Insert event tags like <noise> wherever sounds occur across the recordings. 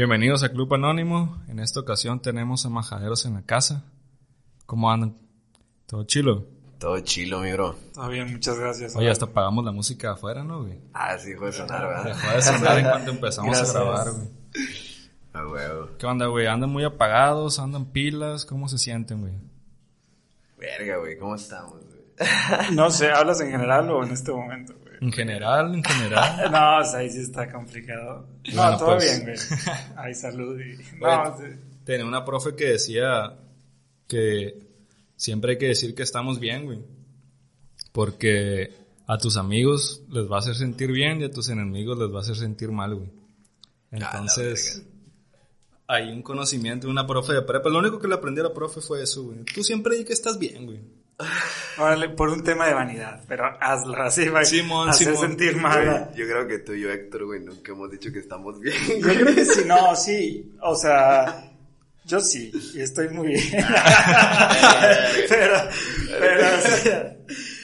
Bienvenidos a Club Anónimo. En esta ocasión tenemos a majaderos en la casa. ¿Cómo andan? ¿Todo chilo? Todo chilo, mi bro. Todo bien, muchas gracias. Oye, hasta pagamos la música afuera, ¿no, güey? Ah, sí, dejó de sonar, ¿verdad? Dejó de sonar en cuanto empezamos Gracias. a grabar, güey. A huevo. ¿Qué onda, güey? ¿Andan muy apagados? ¿Andan pilas? ¿Cómo se sienten, güey? Verga, güey, ¿cómo estamos, güey? No sé, ¿hablas en general o en este momento, güey? En general, en general. <laughs> No, o sea, ahí sí está complicado. No, Bueno, todo pues. bien, güey. <laughs> Ay, salud y... No, sí. Tenía una profe que decía que siempre hay que decir que estamos bien, güey. Porque a tus amigos les va a hacer sentir bien y a tus enemigos les va a hacer sentir mal, güey. Entonces, hay un conocimiento de una profe de prepa. Lo único que le aprendí a la profe fue eso, güey. Tú siempre di que estás bien, güey. Órale, por un tema de vanidad, pero hazlo así, va Simón, a hacer Simón. sentir mal. Yo creo que tú y yo, Héctor, güey, nunca hemos dicho que estamos bien. Yo creo que sí, no, sí, o sea, yo sí, y estoy muy bien. <laughs> pero, pero, o sea,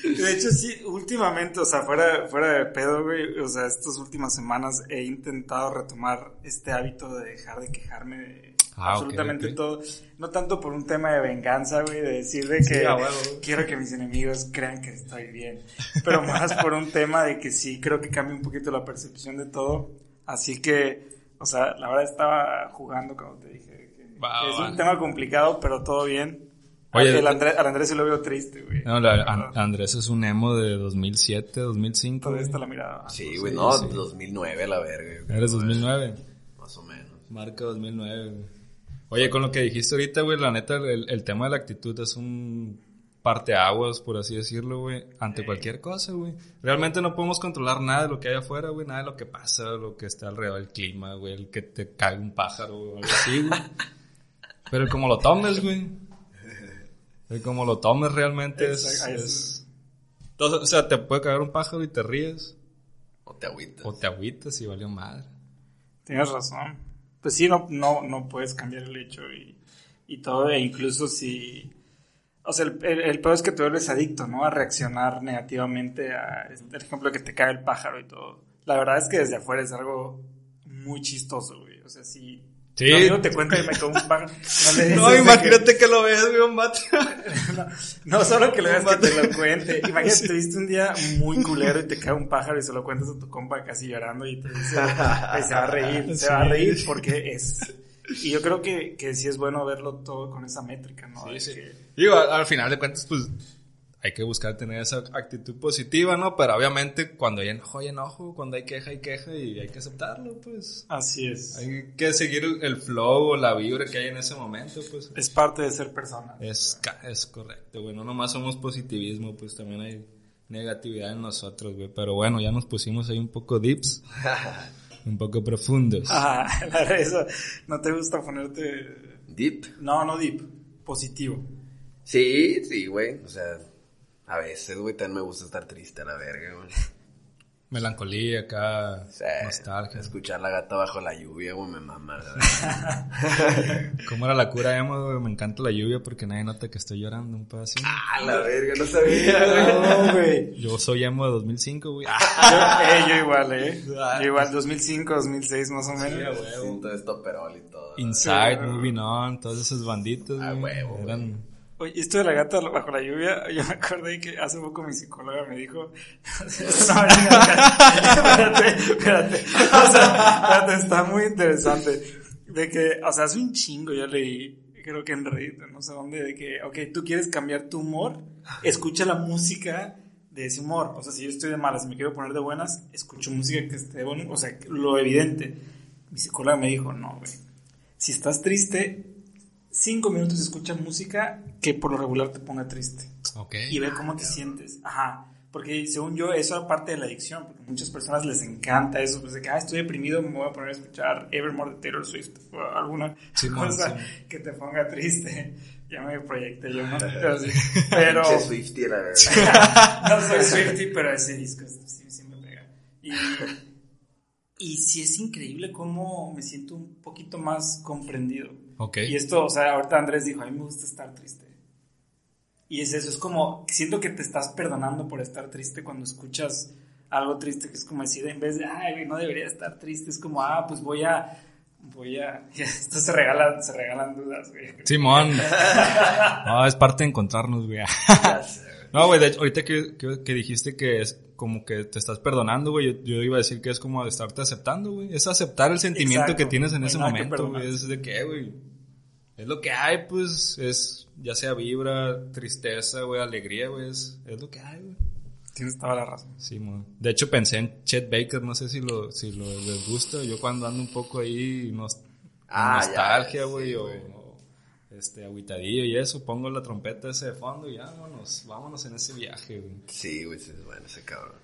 de hecho sí, últimamente, o sea, fuera, fuera de pedo, güey, o sea, estas últimas semanas he intentado retomar este hábito de dejar de quejarme de Ah, absolutamente ok. todo. No tanto por un tema de venganza, güey, de decir de que Sí, a huevo. quiero que mis enemigos crean que estoy bien, pero más por un tema de que sí creo que cambia un poquito la percepción de todo. Así que, o sea, la verdad estaba jugando como te dije. que- es va. un tema complicado, pero todo bien. Oye, el Andrés, al Andrés se lo veo triste, güey. No, la- An- Andrés es un emo de 2007, 2005. Todavía está la mirada. Sí, güey, no, sí. 2009 a la verga. güey. Eres 2009. Más o menos. Marca 2009, güey. Oye, con lo que dijiste ahorita, güey, la neta, el, el tema de la actitud es un parteaguas, por así decirlo, güey, ante cualquier cosa, güey. Realmente no podemos controlar nada de lo que hay afuera, güey, nada de lo que pasa, lo que está alrededor del clima, güey, el que te cae un pájaro o algo así, güey. Pero como lo tomes, güey. Como lo tomes realmente es... Exacto, ahí es- es- Entonces, o sea, te puede caer un pájaro y te ríes. O te agüitas. O te agüitas y valió madre. Tienes razón. Pues sí, no, no, no puedes cambiar el hecho y, y todo, e incluso si... O sea, el, el, el peor es que te vuelves adicto, ¿no? A reaccionar negativamente a, el ejemplo, que te cae el pájaro y todo. La verdad es que desde afuera es algo muy chistoso, güey. O sea, si Sí. tu amigo te cuenta <laughs> que me cae un pájaro, no No, imagínate que lo veas, güey, un vato. <laughs> no, no solo que lo veas que te lo cuente. Imagínate, Sí. te viste un día muy culero y te cae un pájaro y se lo cuentas a tu compa casi llorando y te dice, "Ay, se va a reír, se va a Sí. reír porque es. Y yo creo que, que sí es bueno verlo todo con esa métrica, ¿no? Sí, sí. que- Digo, al, al final de cuentas, pues hay que buscar tener esa actitud positiva, ¿no? Pero obviamente cuando hay enojo, hay enojo, cuando hay queja, hay queja y hay que aceptarlo, pues. así es. Hay que seguir el, flow o la vibra que hay en ese momento, pues. Es parte de ser persona. Es, es correcto, güey. No nomás somos positivismo, pues también hay negatividad en nosotros, güey. Pero bueno, ya nos pusimos ahí un poco dips, <laughs> un poco profundos. Ah, <laughs> la verdad, eso, no te gusta ponerte. Deep. No, no deep, positivo. Sí, sí, güey. O sea, a veces, güey, también me gusta estar triste a la verga, güey. <laughs> Melancolía acá, sea, nostalgia. Escuchar la gata bajo la lluvia, güey, me mama. <laughs> ¿Cómo era la cura emo, güey? Me encanta la lluvia porque nadie nota que estoy llorando un pedacito. Ah, la verga, no sabía, <laughs> güey. No, güey. Yo soy emo de 2005, güey. Yo, eh, yo igual, eh. Ah. Yo igual, 2005, 2006 más o menos. Siento esto perol y todo. Inside, Moving On, todas esas banditas, Ah, güey. Eran... Oye, esto de la gata bajo la lluvia, yo me acordé que hace poco mi psicóloga me dijo, no, <laughs> espérate, espérate, o sea, espérate, está muy interesante, de que, o sea, hace un chingo yo leí, creo que en Reddit, no sé dónde, de que, ok, tú quieres cambiar tu humor, escucha la música de ese humor, o sea, si yo estoy de malas y me quiero poner de buenas, escucho música que esté de buenas, o sea, lo evidente. Mi psicóloga me dijo, no, güey, si estás triste, cinco minutos escucha música que por lo regular te ponga triste Ok. y ve cómo te sientes. Ajá. Porque según yo, eso es parte de la adicción. Porque a muchas personas les encanta eso. Pues de que, ah, estoy deprimido, me voy a poner a escuchar Evermore de Taylor Swift. <laughs> O alguna Simón, cosa Simón. que te ponga triste. Ya me proyecté yo, ¿no? <laughs> Pero, sí. <laughs> pero Swiftie, la verga. no soy Swifty, pero ese disco sí, sí me pega. Y, y sí es increíble cómo me siento un poquito más comprendido. Ok. Y esto, o sea, ahorita Andrés dijo, a mí me gusta estar triste. Y es eso, es como, siento que te estás perdonando por estar triste cuando escuchas algo triste, que es como decir, en vez de, ay, no debería estar triste, es como, ah, pues voy a voy a... <laughs> Esto se regalan, se regalan dudas, güey. Simón. <laughs> No, es parte de encontrarnos, güey. No, güey, de hecho, ahorita que, que, que dijiste que es como que te estás perdonando, güey, yo, yo iba a decir que es como estarte aceptando, güey. Es aceptar el sentimiento Exacto. que tienes en No hay ese momento, güey. Es de que, güey. Es lo que hay, pues, es, ya sea vibra, tristeza, güey, alegría, güey, es, es lo que hay, güey. Tienes toda la razón. Sí, mon. De hecho, pensé en Chet Baker, no sé si lo, si lo les gusta. Yo cuando ando un poco ahí, Ah, nostalgia, güey. o, este, agüitadillo y eso, pongo la trompeta ese de fondo y ya, vámonos, vámonos en ese viaje, güey. Sí, güey, sí, es bueno ese cabrón.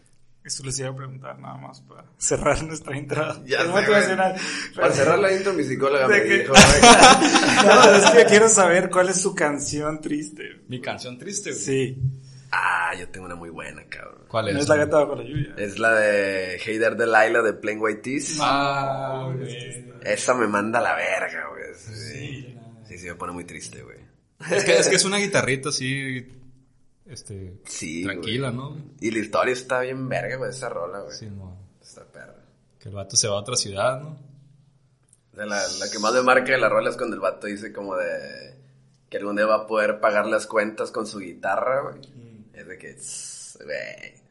Eso les iba a preguntar nada más para <laughs> cerrar nuestra entrada. <laughs> Ya <laughs> motivacional. Para cerrar la intro, mi psicóloga me que- dijo, No, es que quiero saber cuál es su canción triste. Mi canción triste, güey. Sí. ah, yo tengo una muy buena, cabrón. ¿Cuál es? No es la gata bajo la lluvia. Es la de Hey There Delilah de Plain White Tees. Ah, güey. Esa me manda a la verga, güey. Sí. sí, sí, me pone muy triste, güey. Es que, es que es una guitarrita así, este, Sí, tranquila, güey. ¿no? Y la historia está bien verga, güey, esa rola, güey. Sí, mon. Está perra. Que el vato se va a otra ciudad, ¿no? O sea, la, la que más me marca de la rola es cuando el vato dice como de que algún día va a poder pagar las cuentas con su guitarra, güey. Es de que, güey,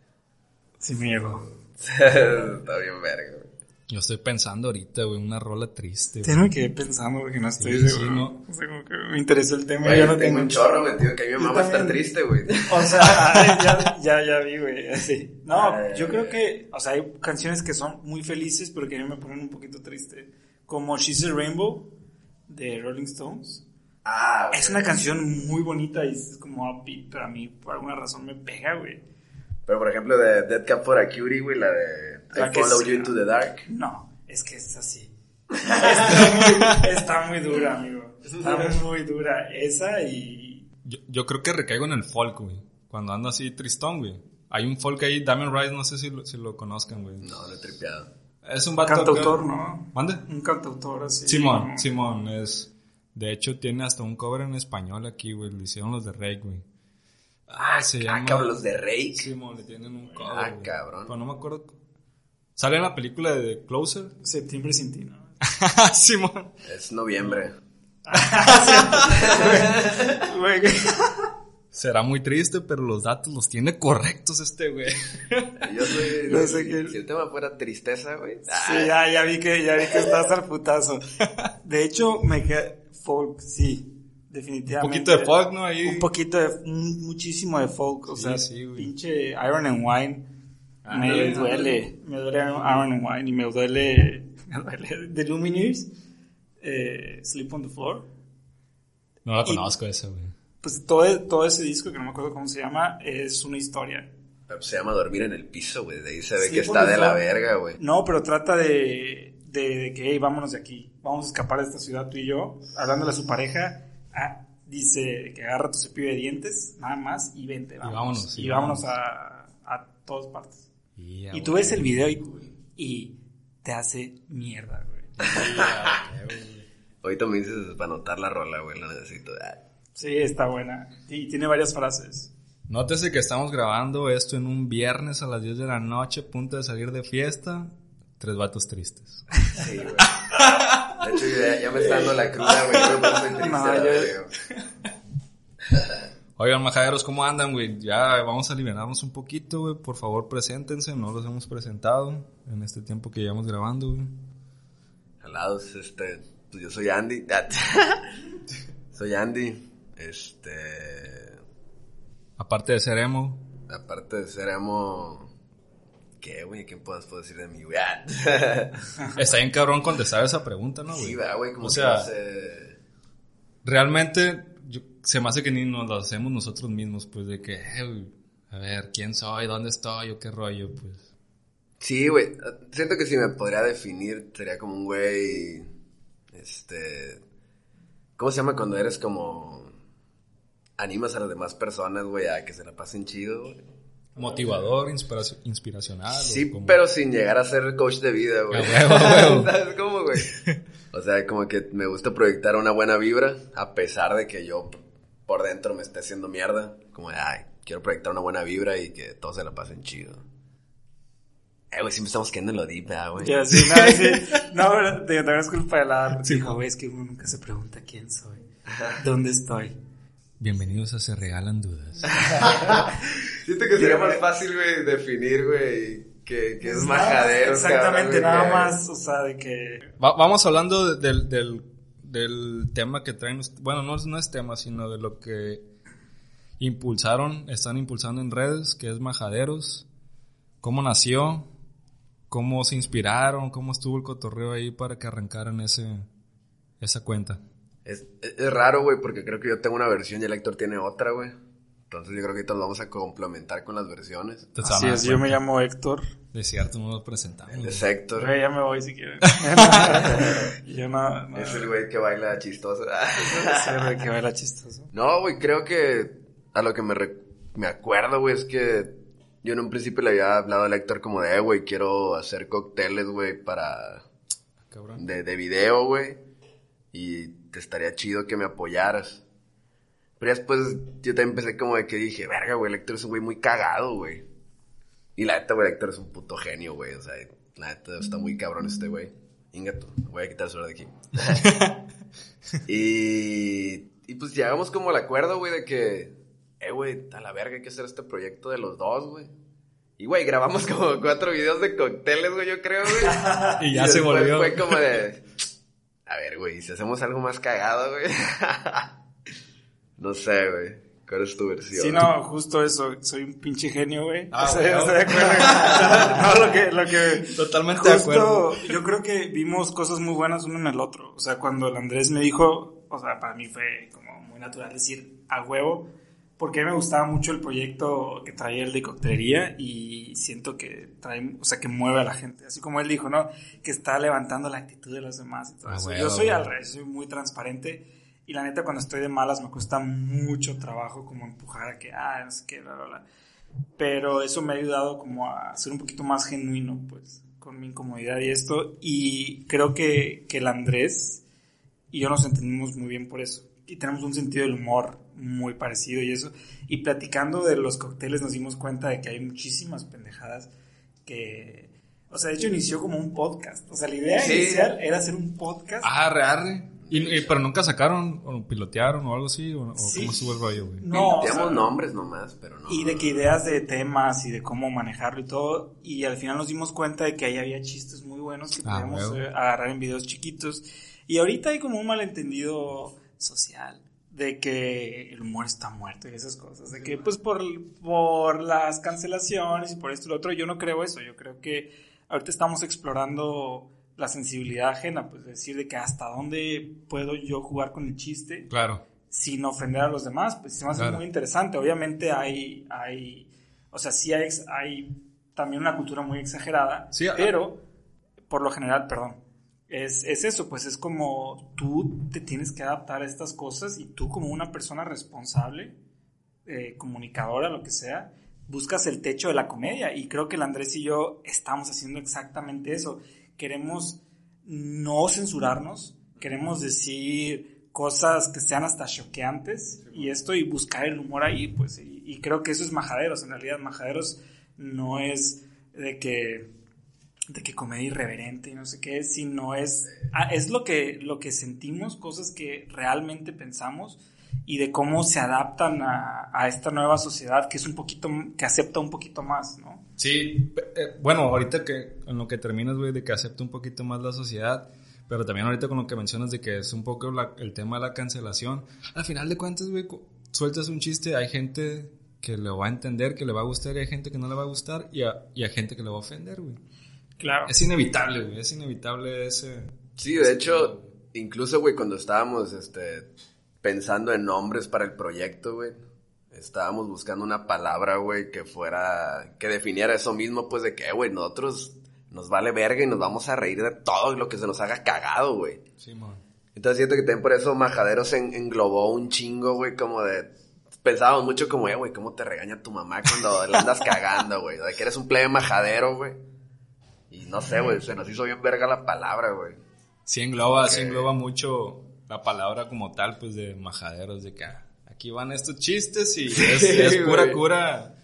Sí, me llegó. está bien verga, güey. Yo estoy pensando ahorita, güey, una rola triste, güey. me quedé pensando porque no estoy Sí, seguro. sí, ¿no? O sea, como que me interesó el tema. Güey, yo no tengo un chorro, güey, tío, que a mí me Yo mama estar triste, güey. O sea, <laughs> ya, ya, ya vi, güey. así. No, Ay, yo creo que, o sea, hay canciones que son muy felices, pero que a mí me ponen un poquito triste. Como She's a Rainbow de Rolling Stones. Ah, güey. Es una canción muy bonita y es como upbeat, pero a mí por alguna razón me pega, güey. Pero por ejemplo, de Dead Cap for a Cutie, güey, la de La I que Follow You into the Dark. No, es que es así. Está muy, está muy dura, amigo. Está muy dura. Esa y... Yo, yo creo que recaigo en el folk, güey. Cuando ando así tristón, güey. Hay un folk ahí, Damien Rice, no sé si lo, si lo conozcan, güey. No, lo he tripeado. Es un vato Cantautor, que- ¿no? ¿Mande? Un cantautor así. Simón. Simón, es... De hecho, tiene hasta un cover en español aquí, güey. Lo hicieron los de Rey, güey. Ah, se Ah, llama... cabrón, los de Rake. Simón, le tienen un cover, Ah, güey. cabrón. Pero no me acuerdo... Sale en la película de The Closer. Septiembre sin ti, ¿no? <laughs> Simón. Es noviembre. Güey, <laughs> Será muy triste, pero los datos los tiene correctos este, güey. Yo soy. <laughs> No sé qué- Si el tema fuera tristeza, güey. Sí, ya, ya vi que, ya vi que estás al putazo. De hecho, me queda folk, sí, Un definitivamente. poquito de folk, ¿no? Ahí... Un poquito de, un- muchísimo de folk, o Sí, sea, sí, güey. pinche Iron and Wine. Ah, me duele, me duele Iron and Wine y me duele, <laughs> me duele The Lumineers, eh, Sleep on the Floor. No la Y- conozco esa, güey. Pues todo, todo ese disco, que no me acuerdo cómo se llama, es una historia. Pero se llama dormir en el piso, güey. De ahí se ve Sí, que está de la verga, güey. No, pero trata de, de, de que, hey, vámonos de aquí. Vamos a escapar de esta ciudad tú y yo. Hablándole a su pareja, ah, dice que agarra tu cepillo de dientes, nada más, y vente, vámonos. vámonos, Y sí, vámonos, vámonos. a, a todas partes. Y, Y tú ves el video y, y te hace mierda, <laughs> güey. Ahorita me dices para anotar la rola, güey. La necesito. Ah. Sí, está buena. Y tiene varias frases. Nótese que estamos grabando esto en un viernes a las 10 de la noche, punto de salir de fiesta. Tres vatos tristes. Sí, güey. De hecho, ya, ya me está dando la cruda, güey. No, yo- güey. Oigan, majaderos, ¿cómo andan, güey? Ya vamos a liberarnos un poquito, güey. Por favor, preséntense. No los hemos presentado en este tiempo que llevamos grabando, güey. Jalados, este. Pues yo soy Andy. <laughs> Soy Andy. Este. Aparte de ser emo, Aparte de ser emo. ¿Qué, güey? ¿Qué puedo decir de mí, güey? <laughs> Está bien cabrón contestar esa pregunta, ¿no, güey? Sí, va, güey. Como O sea, no sé- realmente se me hace que ni nos lo hacemos nosotros mismos, pues de que, eh, a ver, ¿quién soy? ¿Dónde estoy? ¿O qué rollo? Pues. Sí, güey. Siento que si me podría definir, sería como un güey. Este. ¿Cómo se llama cuando eres como. Animas a las demás personas, güey, a que se la pasen chido, güey? Motivador, inspiraci- inspiracional. Sí, como- pero sin llegar a ser coach de vida, güey. <laughs> ¿Sabes cómo, güey? O sea, como que me gusta proyectar una buena vibra, a pesar de que yo por dentro me esté haciendo mierda. Como de, ay, quiero proyectar una buena vibra y que todos se la pasen chido. Eh, güey, siempre estamos quedando en lo deep, ¿verdad, güey. Ya, sí, no, sí. <laughs> No, pero te, te es culpa de la... Sí, Dijo, güey, es que uno nunca se pregunta quién soy. ¿Dónde estoy? Bienvenidos a Se Regalan Dudas. <laughs> Siento que sería más fácil, güey, definir, güey, que, que es majadero. Exactamente, cabrón, nada que- más, o sea, de que... Va- vamos hablando de- del, del, del tema que traen. Bueno, no, es- no es tema, sino de lo que impulsaron, están impulsando en redes, que es Majaderos. ¿Cómo nació? ¿Cómo se inspiraron? ¿Cómo estuvo el cotorreo ahí para que arrancaran ese, esa cuenta? Es, es, raro, güey, porque creo que yo tengo una versión y el Héctor tiene otra, güey. Entonces yo creo que ahorita nos vamos a complementar con las versiones. Así es, yo me llamo Héctor. De cierto, no nos presentamos. Güey. es Héctor. Güey, ya me voy si quieres. <laughs> yo no... no Es el güey que baila chistoso. sé de que baila chistoso. No, güey, creo que a lo que me, re- me acuerdo, güey, es que yo en un principio le había hablado al Héctor como de, eh, güey, quiero hacer cócteles, güey, para... Cabrón. De, de video, güey. Y te estaría chido que me apoyaras. Pero ya después yo también empecé como de que dije, verga, güey, el Héctor es un güey muy cagado, güey. Y la neta, güey, el Héctor es un puto genio, güey. O sea, la neta está muy cabrón este güey. Ingato, voy a quitar el suelo de aquí. <laughs> y, y pues llegamos como al acuerdo, güey, de que, eh, güey, a la verga hay que hacer este proyecto de los dos, güey. Y, güey, grabamos como cuatro videos de cócteles, güey, yo creo, güey. <laughs> Y ya se volvió. Fue como de, a ver, güey, si hacemos algo más cagado, güey. <laughs> no sé, güey. ¿Cuál es tu versión? Sí, no, justo eso. Soy un pinche genio, güey. Ah, <laughs> bueno. estoy de acuerdo. <laughs> O sea, no, lo que, lo que... Totalmente de acuerdo. Justo, yo creo que vimos cosas muy buenas uno en el otro. O sea, cuando el Andrés me dijo, o sea, para mí fue como muy natural decir a huevo, porque a mí me gustaba mucho el proyecto que traía el de coctelería y siento que trae, o sea, que mueve a la gente. Así como él dijo, ¿no? Que está levantando la actitud de los demás y todo Ah, eso. huevo, Yo soy al huevo. revés, soy muy transparente. Y la neta, cuando estoy de malas, me cuesta mucho trabajo como empujar a que, ah, no sé qué, bla, bla, bla. Pero eso me ha ayudado como a ser un poquito más genuino, pues, con mi incomodidad y esto. Y creo que, que el Andrés y yo nos entendimos muy bien por eso. Y tenemos un sentido del humor muy parecido y eso. Y platicando de los cócteles nos dimos cuenta de que hay muchísimas pendejadas que... O sea, de hecho inició como un podcast. O sea, la idea Sí. inicial era hacer un podcast. Arre, arre. Y, y- pero nunca sacaron, o pilotearon o algo así, o, o Sí. cómo estuvo el rollo, güey. No, o sea, nombres nomás, pero no. Y de que ideas de temas y de cómo manejarlo y todo. Y al final nos dimos cuenta de que ahí había chistes muy buenos que Ah, podíamos eh, agarrar en videos chiquitos. Y ahorita hay como un malentendido social de que el humor está muerto y esas cosas. De que pues por, por las cancelaciones y por esto y lo otro, yo no creo eso. Yo creo que ahorita estamos explorando la sensibilidad ajena, pues decir de que hasta dónde puedo yo jugar con el chiste Claro. sin ofender a los demás, pues se me hace Claro. muy interesante. Obviamente hay, hay, o sea, sí hay, hay también una cultura muy exagerada, Sí, ah. pero por lo general, perdón, es, es eso, pues es como tú te tienes que adaptar a estas cosas y tú como una persona responsable, eh, comunicadora, lo que sea, buscas el techo de la comedia y creo que el Andrés y yo estamos haciendo exactamente eso. Queremos no censurarnos, queremos decir cosas que sean hasta choqueantes y esto y buscar el humor ahí, pues, y, y creo que eso es Majaderos, en realidad Majaderos no es de que de que comedia irreverente y no sé qué, sino es ah, es lo que lo que sentimos, cosas que realmente pensamos y de cómo se adaptan a, a esta nueva sociedad que es un poquito que acepta un poquito más, ¿no? Sí, eh, bueno, ahorita que en lo que terminas, güey, de que acepta un poquito más la sociedad, pero también ahorita con lo que mencionas de que es un poco la- el tema de la cancelación, al final de cuentas, güey, sueltas un chiste, hay gente que le va a entender, que le va a gustar, y hay gente que no le va a gustar, y a, y a gente que le va a ofender, güey. Claro. Es inevitable, güey, es inevitable ese... Sí, de hecho, incluso, güey, cuando estábamos, este, pensando en nombres para el proyecto, güey, estábamos buscando una palabra, güey, que fuera, que definiera eso mismo, pues, de que, eh, güey, nosotros nos vale verga y nos vamos a reír de todo lo que se nos haga cagado, güey. Sí, man. Entonces siento que también por eso Majaderos en- englobó un chingo, güey, como de... Pensábamos mucho como, eh, güey, ¿cómo te regaña tu mamá cuando le andas <laughs> cagando, güey? De que eres un plebe majadero, güey. Y no sé, güey, se nos hizo bien verga la palabra, güey. Sí engloba, sí engloba mucho la palabra como tal, pues, de majaderos, de que ah, aquí van estos chistes y es, es pura güey. cura,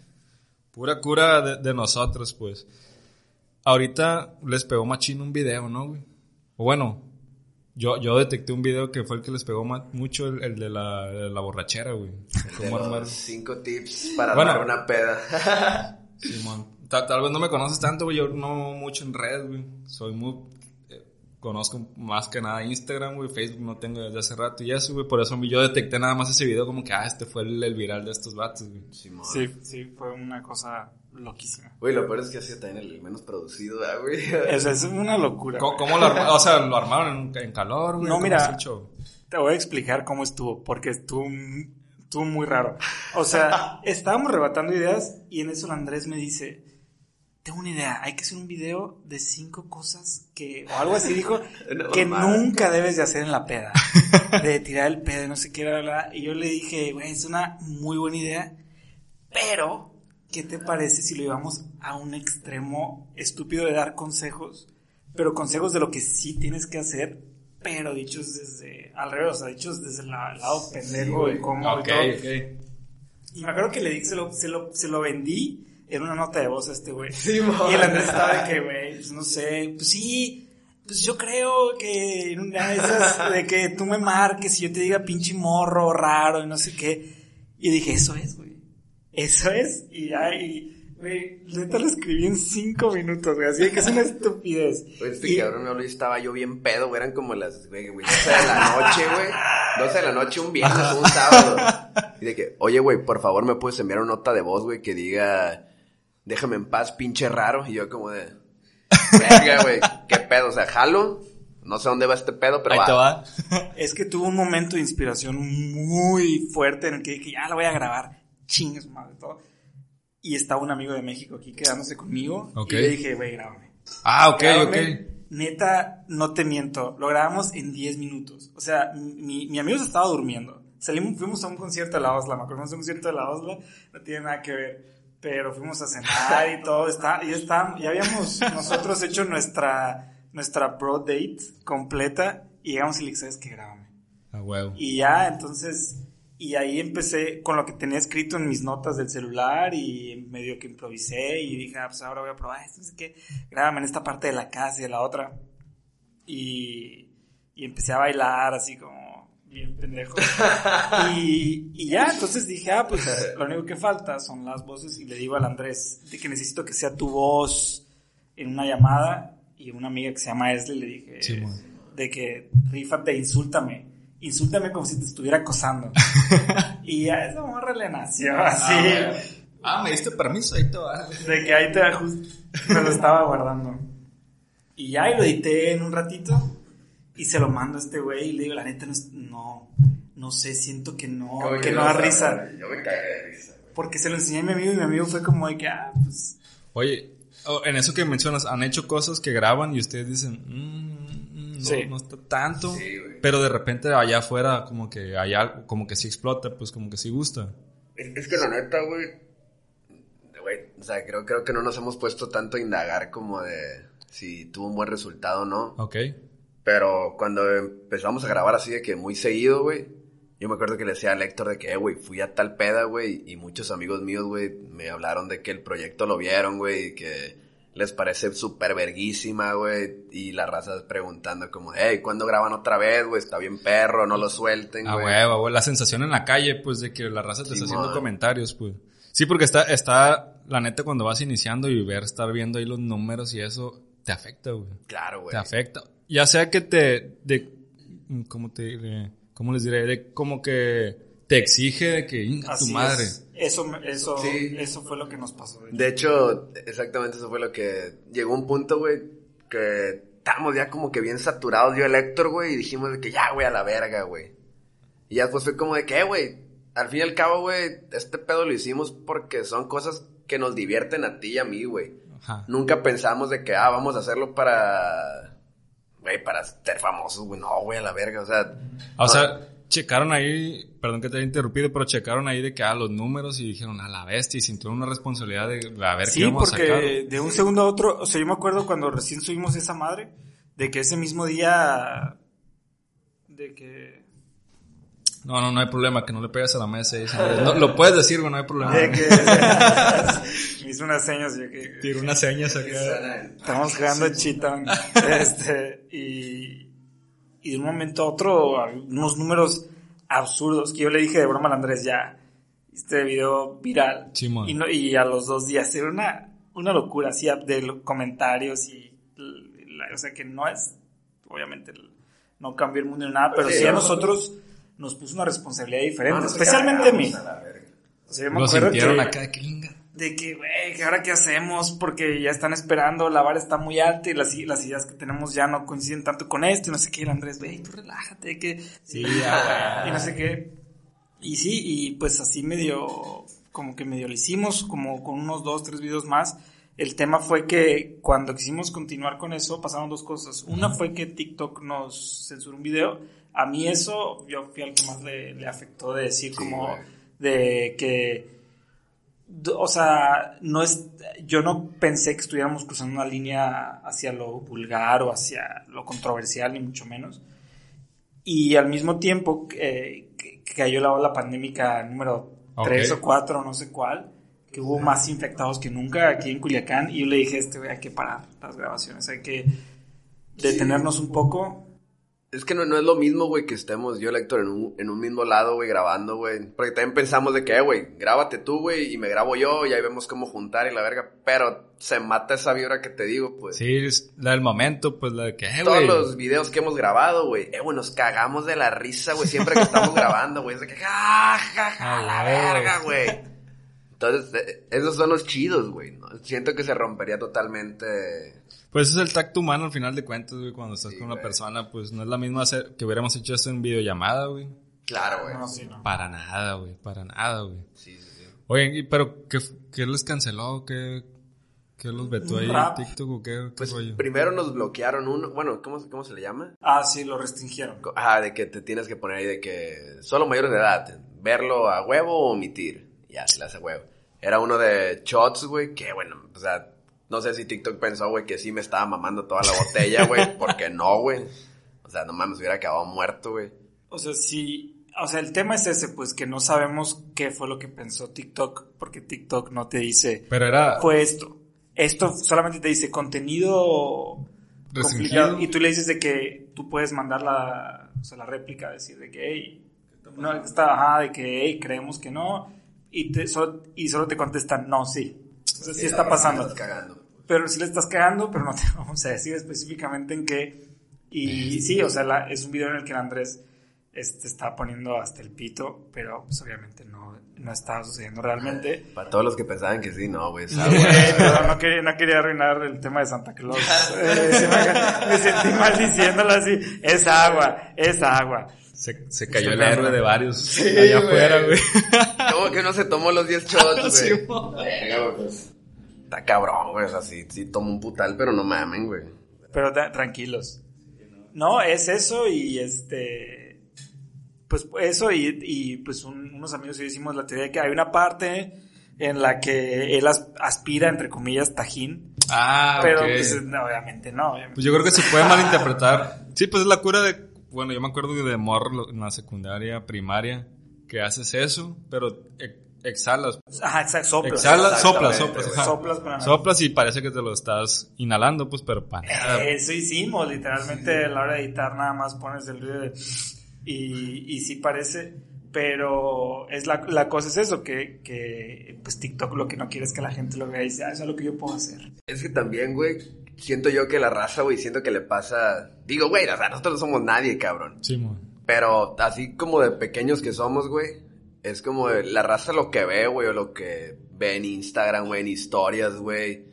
pura cura de, de nosotros, pues. ahorita les pegó machín un video, ¿no, güey? O bueno, yo, yo detecté un video que fue el que les pegó ma- mucho, el, el de, la, de la borrachera, güey. <laughs> De Cómo armar- los cinco tips para Bueno. armar una peda. <laughs> Simón. Ta- Tal, vez no me conoces tanto, güey. Yo no mucho en redes, güey. Soy muy. Conozco más que nada Instagram, güey. Facebook no tengo desde hace rato y eso, güey. Por eso yo detecté nada más ese video como que, ah, este fue el, el viral de estos vatos, güey. Sí, sí, fue una cosa loquísima. Güey, lo peor es que ha sido también el menos producido, ¿verdad, güey. <laughs> Sea, es una locura. ¿Cómo, cómo lo armaron? O sea, lo armaron en, en calor, güey. No, ¿Cómo mira. es? Te voy a explicar cómo estuvo, porque estuvo, estuvo muy raro. O sea, <laughs> estábamos rebatando ideas y en eso el Andrés me dice, tengo una idea, hay que hacer un video de cinco cosas que, o algo así dijo, <laughs> Una que nunca debes de hacer en la peda. De tirar el pedo no sé qué, bla, bla. Y yo le dije, güey, es una muy buena idea, pero, ¿qué te parece si lo llevamos a un extremo estúpido de dar consejos? Pero consejos de lo que sí tienes que hacer, pero dichos desde, al revés, o sea, dichos desde el la- lado pendejo güey. y cómodo Ok, y todo. ok. Y me acuerdo que le dije, se lo, se lo, se lo vendí en una nota de voz este güey. Sí, y el Andrés estaba de que, güey, pues no sé, pues sí, pues yo creo que en una de esas, de que tú me marques y yo te diga pinche morro raro y no sé qué. Y dije, eso es, güey. Eso es. Y ya, y, güey, neta lo escribí en cinco minutos, güey. Así que es una estupidez. Güey, este Y- cabrón me habló y estaba yo bien pedo, güey. Eran como las, güey, güey, 12 de la noche, güey. 12 de la noche, un viernes un sábado. Y de que, oye, güey, por favor, me puedes enviar una nota de voz, güey, que diga, déjame en paz, pinche raro. Y yo como de, verga, <laughs> güey, qué pedo. O sea, jalo. No sé dónde va este pedo, pero Ahí te va. va. <laughs> Es que tuvo un momento de inspiración muy fuerte en el que dije, ya la voy a grabar, chingues madre, todo. Y estaba un amigo de México aquí quedándose conmigo. Ok. Y le dije, güey, grábame. Ah, ok, Grábame. ok. Neta, no te miento, lo grabamos en 10 minutos. O sea, mi, mi amigo se estaba durmiendo. Salimos, fuimos a un concierto de la Osla, me acuerdo, fuimos a un concierto de la Osla, no tiene nada que ver. Pero fuimos a cenar y todo, está, ya está, ya habíamos nosotros hecho nuestra, nuestra bro date completa y llegamos y le dije, ¿sabes qué? Grábame. A huevo. Y ya, entonces, y ahí empecé con lo que tenía escrito en mis notas del celular y medio que improvisé y dije, ah, pues ahora voy a probar esto, sé qué, grábame en esta parte de la casa y de la otra. Y, y empecé a bailar así como bien pendejo. <laughs> y, y ya, entonces dije, ah, pues lo único que falta son las voces y le digo al Andrés de que necesito que sea tu voz en una llamada y una amiga que se llama Esli le dije Sí, de que rífate, insúltame. Insúltame como si te estuviera acosando. <laughs> y a esa morra le nació así. Ah, me diste permiso, ahí te va. de que ahí te justo me lo estaba guardando. Y ya, y lo edité en un ratito. Y se lo mando a este güey y le digo, la neta, no, no, no sé, siento que no, que no da risa. Yo me cagué de risa, güey. Porque se lo enseñé a mi amigo y mi amigo fue como de que, ah, pues, Oye, oh, en eso que mencionas, han hecho cosas que graban y ustedes dicen, "Mm, mm, no, Sí. no está tanto. Sí, pero de repente allá afuera, como que allá, como que sí explota, pues como que sí gusta. Es, es que la neta, güey. Güey, o sea, creo, creo que no nos hemos puesto tanto a indagar como de si tuvo un buen resultado o no. Ok. Pero cuando empezamos a grabar así de que muy seguido, güey. Yo me acuerdo que le decía al Héctor de que, eh, güey, fui a tal peda, güey. Y muchos amigos míos, güey, me hablaron de que el proyecto lo vieron, güey. Y que les parece súper verguísima, güey. Y la raza preguntando como, hey, ¿cuándo graban otra vez, güey? Está bien perro, no lo suelten, güey. huevo, a huevo. La sensación en la calle, pues, de que la raza te está Simón. haciendo comentarios, pues. Sí, porque está, está, la neta, cuando vas iniciando y ver, estar viendo ahí los números y eso, te afecta, güey. Claro, güey. Te afecta. Ya sea que te, de, ¿cómo te diré? ¿Cómo les diré? De, como que te exige de que, "Inga, tu así madre. es. Eso, me- eso, Sí. eso fue lo que nos pasó. de hecho. De hecho, exactamente eso fue lo que llegó un punto, güey, que estábamos ya como que bien saturados yo y el Héctor, güey, y dijimos de que ya, güey, a la verga, güey. Y ya después fue como de que, eh, güey, al fin y al cabo, güey, este pedo lo hicimos porque son cosas que nos divierten a ti y a mí, güey. Ajá. Nunca pensamos de que, ah, vamos a hacerlo para, güey, para ser famosos, güey. No, güey, a la verga, o sea. O no, sea, checaron ahí, perdón que te haya interrumpido, pero checaron ahí de que, ah, los números y dijeron, a la bestia, y sintieron una responsabilidad de, a ver Sí, qué vamos a porque sacar. de un segundo a otro, o sea, yo me acuerdo cuando recién subimos esa madre, de que ese mismo día, de que, No, no, no hay problema, que no le pegues a la mesa. y dice, no, lo puedes decir, güey, no hay problema. <laughs> Me hizo unas señas yo que Tiro unas señas acá. estamos jugando chitón. Este, y, y de un momento a otro, unos números absurdos que yo le dije de broma al Andrés, ya, este video viral. Simón. y, no- y a los dos días era una, una locura, así, de los comentarios y, la- o sea, que no es, obviamente, no cambió el mundo ni nada, pero Sí, sí a no. Nos puso una responsabilidad diferente, No, nos especialmente a mí. cagamos a la verga. O sea, yo me Lo acuerdo sintieron que- acá, linga. de que, güey, que ahora qué hacemos porque ya están esperando, la vara está muy alta y las, las ideas que tenemos ya no coinciden tanto con esto y no sé qué, el Andrés, güey, tú relájate, que sí, ya, güey", <laughs> y no sé qué. Y sí, y pues así medio, como que medio lo hicimos, como con unos dos, tres videos más. El tema fue que cuando quisimos continuar con eso pasaron dos cosas. Una fue que TikTok nos censuró un video. A mí eso, yo fui al que más le, le afectó de decir Sí, como güey. de que o sea, no es, yo no pensé que estuviéramos cruzando una línea hacia lo vulgar o hacia lo controversial, ni mucho menos. Y al mismo tiempo eh, que, que cayó la ola pandémica número Ok. 3 o 4, no sé cuál, que hubo más infectados que nunca aquí en Culiacán. Y yo le dije, este, güey, hay que parar las grabaciones, hay que detenernos un poco. Es que no, no es lo mismo, güey, que estemos yo Héctor en un, en un mismo lado, güey, grabando, güey. Porque también pensamos de que, eh, güey, grábate tú, güey, y me grabo yo, y ahí vemos cómo juntar y la verga. Pero se mata esa vibra que te digo, pues. Sí, es la del momento, pues la de que, eh, Todos los videos que hemos grabado, güey, eh, güey, nos cagamos de la risa, güey, siempre que estamos <laughs> grabando, güey. Es de que, ja, ja, ja, Ah, la verga, güey. Entonces, eh, esos son los chidos, güey, ¿no? Siento que se rompería totalmente... Pues es el tacto humano al final de cuentas, güey, cuando estás Sí, con una güey. persona, pues no es la misma hacer que hubiéramos hecho esto en videollamada, güey. Claro, güey. No, sí, no. Para nada, güey, para nada, güey. Sí, sí, sí. Oye, y- pero ¿qué, qué les canceló? ¿Qué, qué los vetó ahí? rap. ¿TikTok o qué, qué Pues rollo? primero nos bloquearon uno, bueno, ¿cómo, cómo se le llama? Ah, sí, lo restringieron. Ajá, de que te tienes que poner ahí de que solo mayores de edad, verlo a huevo o omitir. Ya, se le hace huevo. Era uno de shots, güey, que bueno, o sea, no sé si TikTok pensó, güey, que sí me estaba mamando toda la botella, güey, <laughs> porque no, güey. O sea, no mames, hubiera acabado muerto, güey. O sea, sí, o sea, el tema es ese, pues que no sabemos qué fue lo que pensó TikTok, porque TikTok no te dice, Pero era fue esto. Esto solamente te dice contenido complicado. Y tú le dices de que tú puedes mandar la, o sea, la réplica, decir de que, hey, no, está, ajá, de que, hey, creemos que no. Y, te, solo, y solo te contestan, no, sí. O sea, sí está pasando. Cagando. Pero si le estás cagando, pero no te <laughs> vamos a decir específicamente en qué. Y sí, o sea, la- es un video en el que el Andrés este, está poniendo hasta el pito, pero pues obviamente no, no estaba sucediendo realmente. Para todos los que pensaban que sí, no, güey. Eh, pero no quería, no quería arruinar el tema de Santa Claus. Eh, me, me sentí mal diciéndolo así. Es agua, es agua. Se, se cayó Sí, el héroe de varios Sí, allá afuera, güey. ¿Cómo que no se tomó los 10 shots, <laughs> güey? Pues. Está cabrón, güey. O sea, sí, sí tomo un putal, pero no mamen, güey. Pero tranquilos. No, es eso y este. Pues eso y, y, pues un- unos amigos y yo hicimos la teoría de que hay una parte en la que él as- aspira, entre comillas, tajín. Ah, pero pues no, obviamente no. obviamente. Pues yo creo que se puede <laughs> malinterpretar. Sí, pues es la cura de... Bueno, yo me acuerdo de morro en la secundaria, primaria, que haces eso, pero ex- exhalas. Ajá, exacto, soplas. Exhalas, soplas, soplas. ajá. Soplas nariz. Soplas y parece que te lo estás inhalando, pues, pero para nada. Eso hicimos, literalmente a la hora de editar nada más pones el ruido de... Y, y sí parece, pero es la, la cosa es eso, que, que pues TikTok lo que no quiere es que la gente lo vea y dice, ah, eso es lo que yo puedo hacer. Es que también, güey, siento yo que la raza, güey, siento que le pasa... Digo, güey, o sea, nosotros no somos nadie, cabrón. Sí, mo. Pero así como de pequeños que somos, güey, es como de la raza lo que ve, güey, o lo que ve en Instagram, güey, en historias, güey.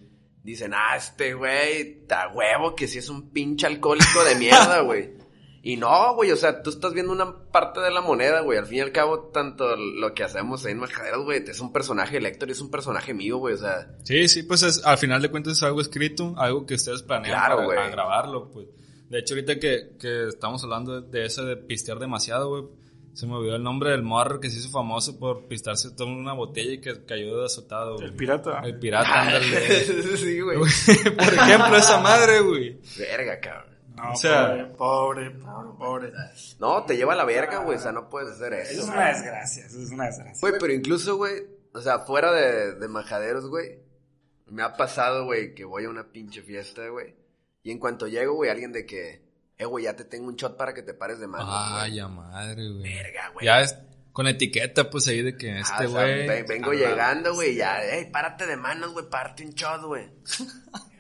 Dicen, ah, este güey, está huevo que sí es un pinche alcohólico de mierda, <laughs> güey. Y no, güey, o sea, tú estás viendo una parte de la moneda, güey. Al fin y al cabo, tanto lo que hacemos en Majaderos, güey, es un personaje de Héctor y es un personaje mío, güey, o sea... Sí, sí, pues es, al final de cuentas es algo escrito, algo que ustedes planean Claro, para, grabarlo, pues. De hecho, ahorita que, que estamos hablando de, de eso de pistear demasiado, güey, se me olvidó el nombre del morro que se hizo famoso por pistarse toda una botella y que cayó de azotado, güey. El pirata. El pirata, ándale. <laughs> sí, güey. <laughs> Por ejemplo, esa madre, güey. Verga, cabrón. No, O sea- pobre, pobre, pobre, pobre. No, te lleva a la verga, güey. O sea, no puedes hacer Eso eso. es una desgracia, eso es una desgracia. Güey, pero incluso, güey, o sea, fuera de, de majaderos, güey, me ha pasado, güey, que voy a una pinche fiesta, güey, y en cuanto llego, güey, alguien de que, eh, güey, ya te tengo un shot para que te pares de mano. Ay, a madre, güey. Verga, güey. Ya es con etiqueta, pues ahí de que Ah, este o sea, güey. ve- vengo Ah, llegando, güey, ya, ey, párate de manos, güey, párate un shot, güey. <laughs>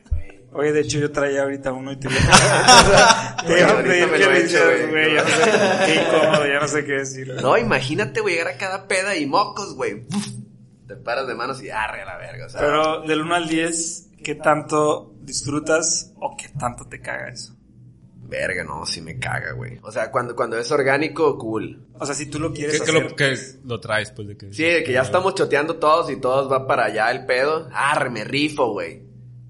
Oye, de hecho yo traía ahorita uno y te iba <laughs> <laughs> a te iba a Ahorita pedir que lo le echaras, güey. güey. Ya no sé, qué incómodo, ya no sé qué decir. No, imagínate, güey, llegar a cada peda y mocos, güey. Te paras de manos y arre a la verga, o sea. Pero del 1 al 10, ¿qué tanto disfrutas o qué tanto te caga eso? Verga, no, sí me caga, güey. O sea, cuando, cuando es orgánico, cool. O sea, si tú lo quieres Que, que hacer, lo, que lo traes, pues de que. Sí, de que ya estamos choteando todos y todos va para allá el pedo. Arre, me rifo, güey.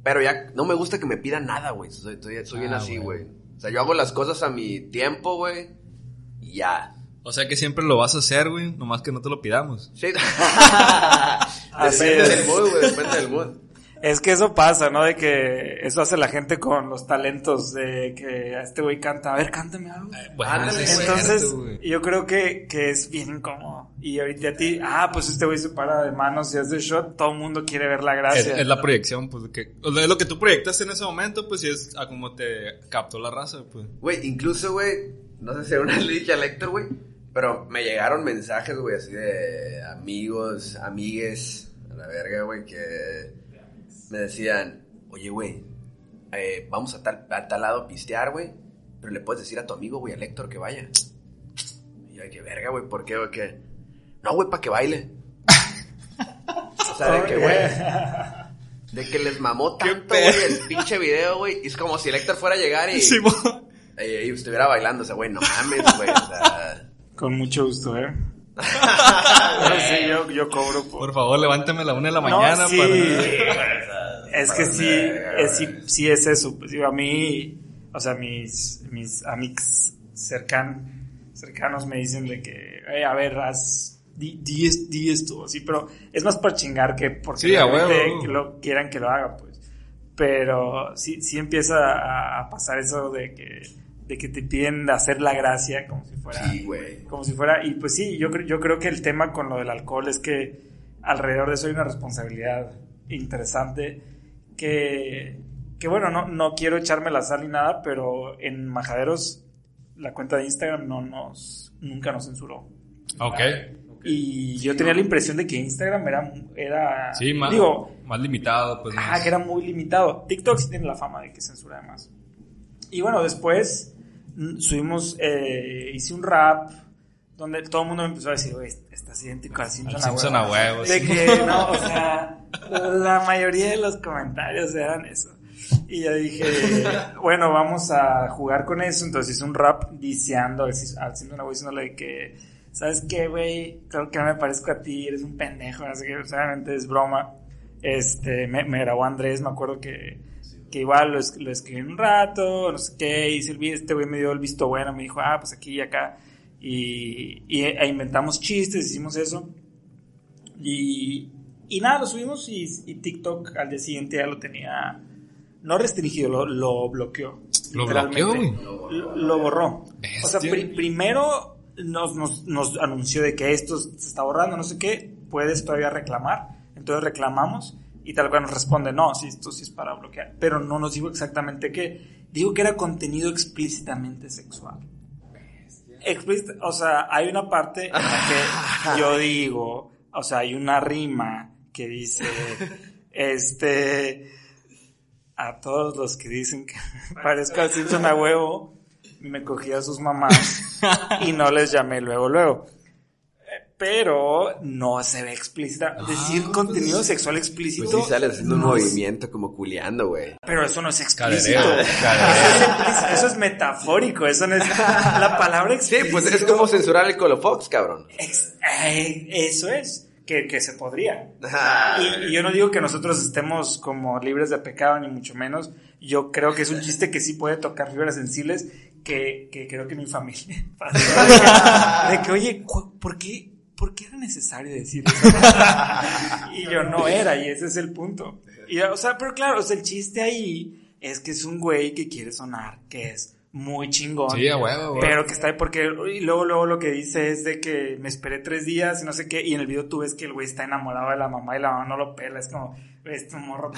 Pero ya no me gusta que me pidan nada, güey. Soy, soy, soy bien Ah, así, güey. O sea, yo hago las cosas a mi tiempo, güey. Y ya. O sea que siempre lo vas a hacer, güey. Nomás que no te lo pidamos. Sí. <laughs> Depende del mood, güey. Depende del mood. Es que eso pasa, ¿no? De que eso hace la gente con los talentos, de que a este güey canta, a ver, cántame algo. Bueno, sí es Entonces, cierto, yo creo que, que es bien incómodo. Y ahorita a ti, ah, pues este güey se para de manos y hace shot, todo el mundo quiere ver la gracia. es la proyección, pues, de que, o sea, es lo que tú proyectaste en ese momento, pues, y es a cómo te captó la raza, pues. Güey, incluso, güey, no sé si era una licha lector, güey, pero me llegaron mensajes, güey, así de amigos, amigues, a la verga, güey, que me decían, oye, güey, eh, vamos a tal, a tal lado a pistear, güey, pero le puedes decir a tu amigo, güey, a Lector que vaya. Y yo, qué verga, güey, ¿por qué? No, güey, para que baile. o sea, de que, güey, de que les mamó Qué tanto, güey, el pinche video, güey, y es como si Lector fuera a llegar y... Sí, y estuviera bailando, o sea, güey, no mames, güey. O sea, Con mucho gusto, ¿eh? <laughs> Sí, yo, yo cobro por... Por favor, levántame a la una de la No, mañana sí. para... Es que sí, es, sí, sí es eso. Pues digo, a mí, o sea, mis, mis amigos cercan, cercanos me dicen de que, "Eh, a ver, haz, di, di, es- di esto, así, pero es más para chingar que porque Sí, que lo quieran que lo haga, pues. Pero sí, sí empieza a, a pasar eso de que, de que te piden hacer la gracia como si fuera sí, güey. como si fuera, y pues sí, yo, creo- yo creo que el tema con lo del alcohol es que alrededor de eso hay una responsabilidad interesante que, que bueno, no, no quiero echarme la sal ni nada, pero en Majaderos la cuenta de Instagram no nos, nunca nos censuró. Ok. Y yo tenía la impresión de que Instagram era, era Sí, más, digo, más limitado, pues. Ah, más- que era muy limitado. TikTok sí tiene la fama de que censura más. Y bueno, después mm, subimos, eh, hice un rap donde todo el mundo me empezó a decir, güey, estás idéntico al Simpson, Al Simpson a huevo, De que, no, o sea, la mayoría de los comentarios eran eso. Y yo dije, bueno, vamos a jugar con eso. Entonces hice un rap diseando al Sim- al Simpson a huevo, diciéndole que, ¿sabes qué, güey? Creo que no me parezco a ti, eres un pendejo, no sé qué, obviamente es broma. Este, me, me grabó Andrés, me acuerdo que, que igual lo, lo escribí un rato, no sé qué, hice el este güey me dio el visto bueno, me dijo, ah, pues aquí y acá, y, y e inventamos chistes, hicimos eso, y, y nada, lo subimos y, y TikTok al día siguiente ya lo tenía, no restringido, lo, lo bloqueó. Lo bloqueó, Lo, lo borró. O sea, Bestia. pri- primero nos, nos, nos anunció de que esto se está borrando, no sé qué, puedes todavía reclamar. Entonces reclamamos y tal cual nos responde, no, sí, esto sí es para bloquear. Pero no nos dijo exactamente qué. Dijo que era contenido explícitamente sexual. Explícita- o sea, hay una parte en la que <laughs> yo digo, o sea, hay una rima que dice, <laughs> este, a todos los que dicen que <laughs> parezco al Simpson a huevo, me cogí a sus mamás y no les llamé luego, luego. Pero no se ve explícita. Decir Ah, contenido pues- sexual Pues explícito. sí sales haciendo un es- movimiento como culeando, güey. Pero eso no es explícito. Cadereo, Eso cadereo. es, explícito, eso es metafórico. Eso no es <laughs> la palabra Sí, explícito. pues es como censurar el Colofox, cabrón. Ex- eh, eso es. Que, que se podría. Y, y yo no digo que nosotros estemos como libres de pecado, ni mucho menos. Yo creo que es un chiste que sí puede tocar fibras sensibles, que, que creo que mi familia. <laughs> de que, oye, ¿por qué, ¿por qué era necesario decir <laughs> eso? y yo no era, y ese es el punto. Y, o sea, pero claro, o sea, el chiste ahí es que es un güey que quiere sonar, que es muy chingón. Sí, a huevo, güey. Pero que está ahí porque, y luego, luego lo que dice es de que me esperé tres días y no sé qué, y en el video tú ves que el güey está enamorado de la mamá y la mamá no lo pela, es como, este morro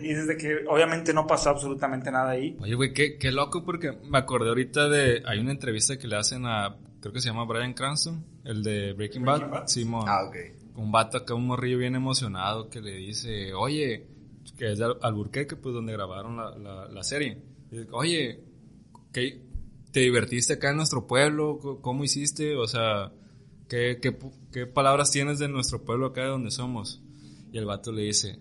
y dices de que obviamente no pasó absolutamente nada ahí. Oye, güey, qué, qué loco porque me acordé ahorita de... Hay una entrevista que le hacen a... Creo que se llama Brian Cranston, el de Breaking, Bad. Breaking Bad. Simón. Ah, ok. Un vato acá, un morrillo bien emocionado que le dice, oye, que es de Al- Alburquerque, pues donde grabaron la, la, la serie. Y dice, oye, ¿qué, ¿te divertiste acá en nuestro pueblo? ¿Cómo hiciste? O sea, ¿qué, qué, qué palabras tienes de nuestro pueblo acá de donde somos? Y el vato le dice,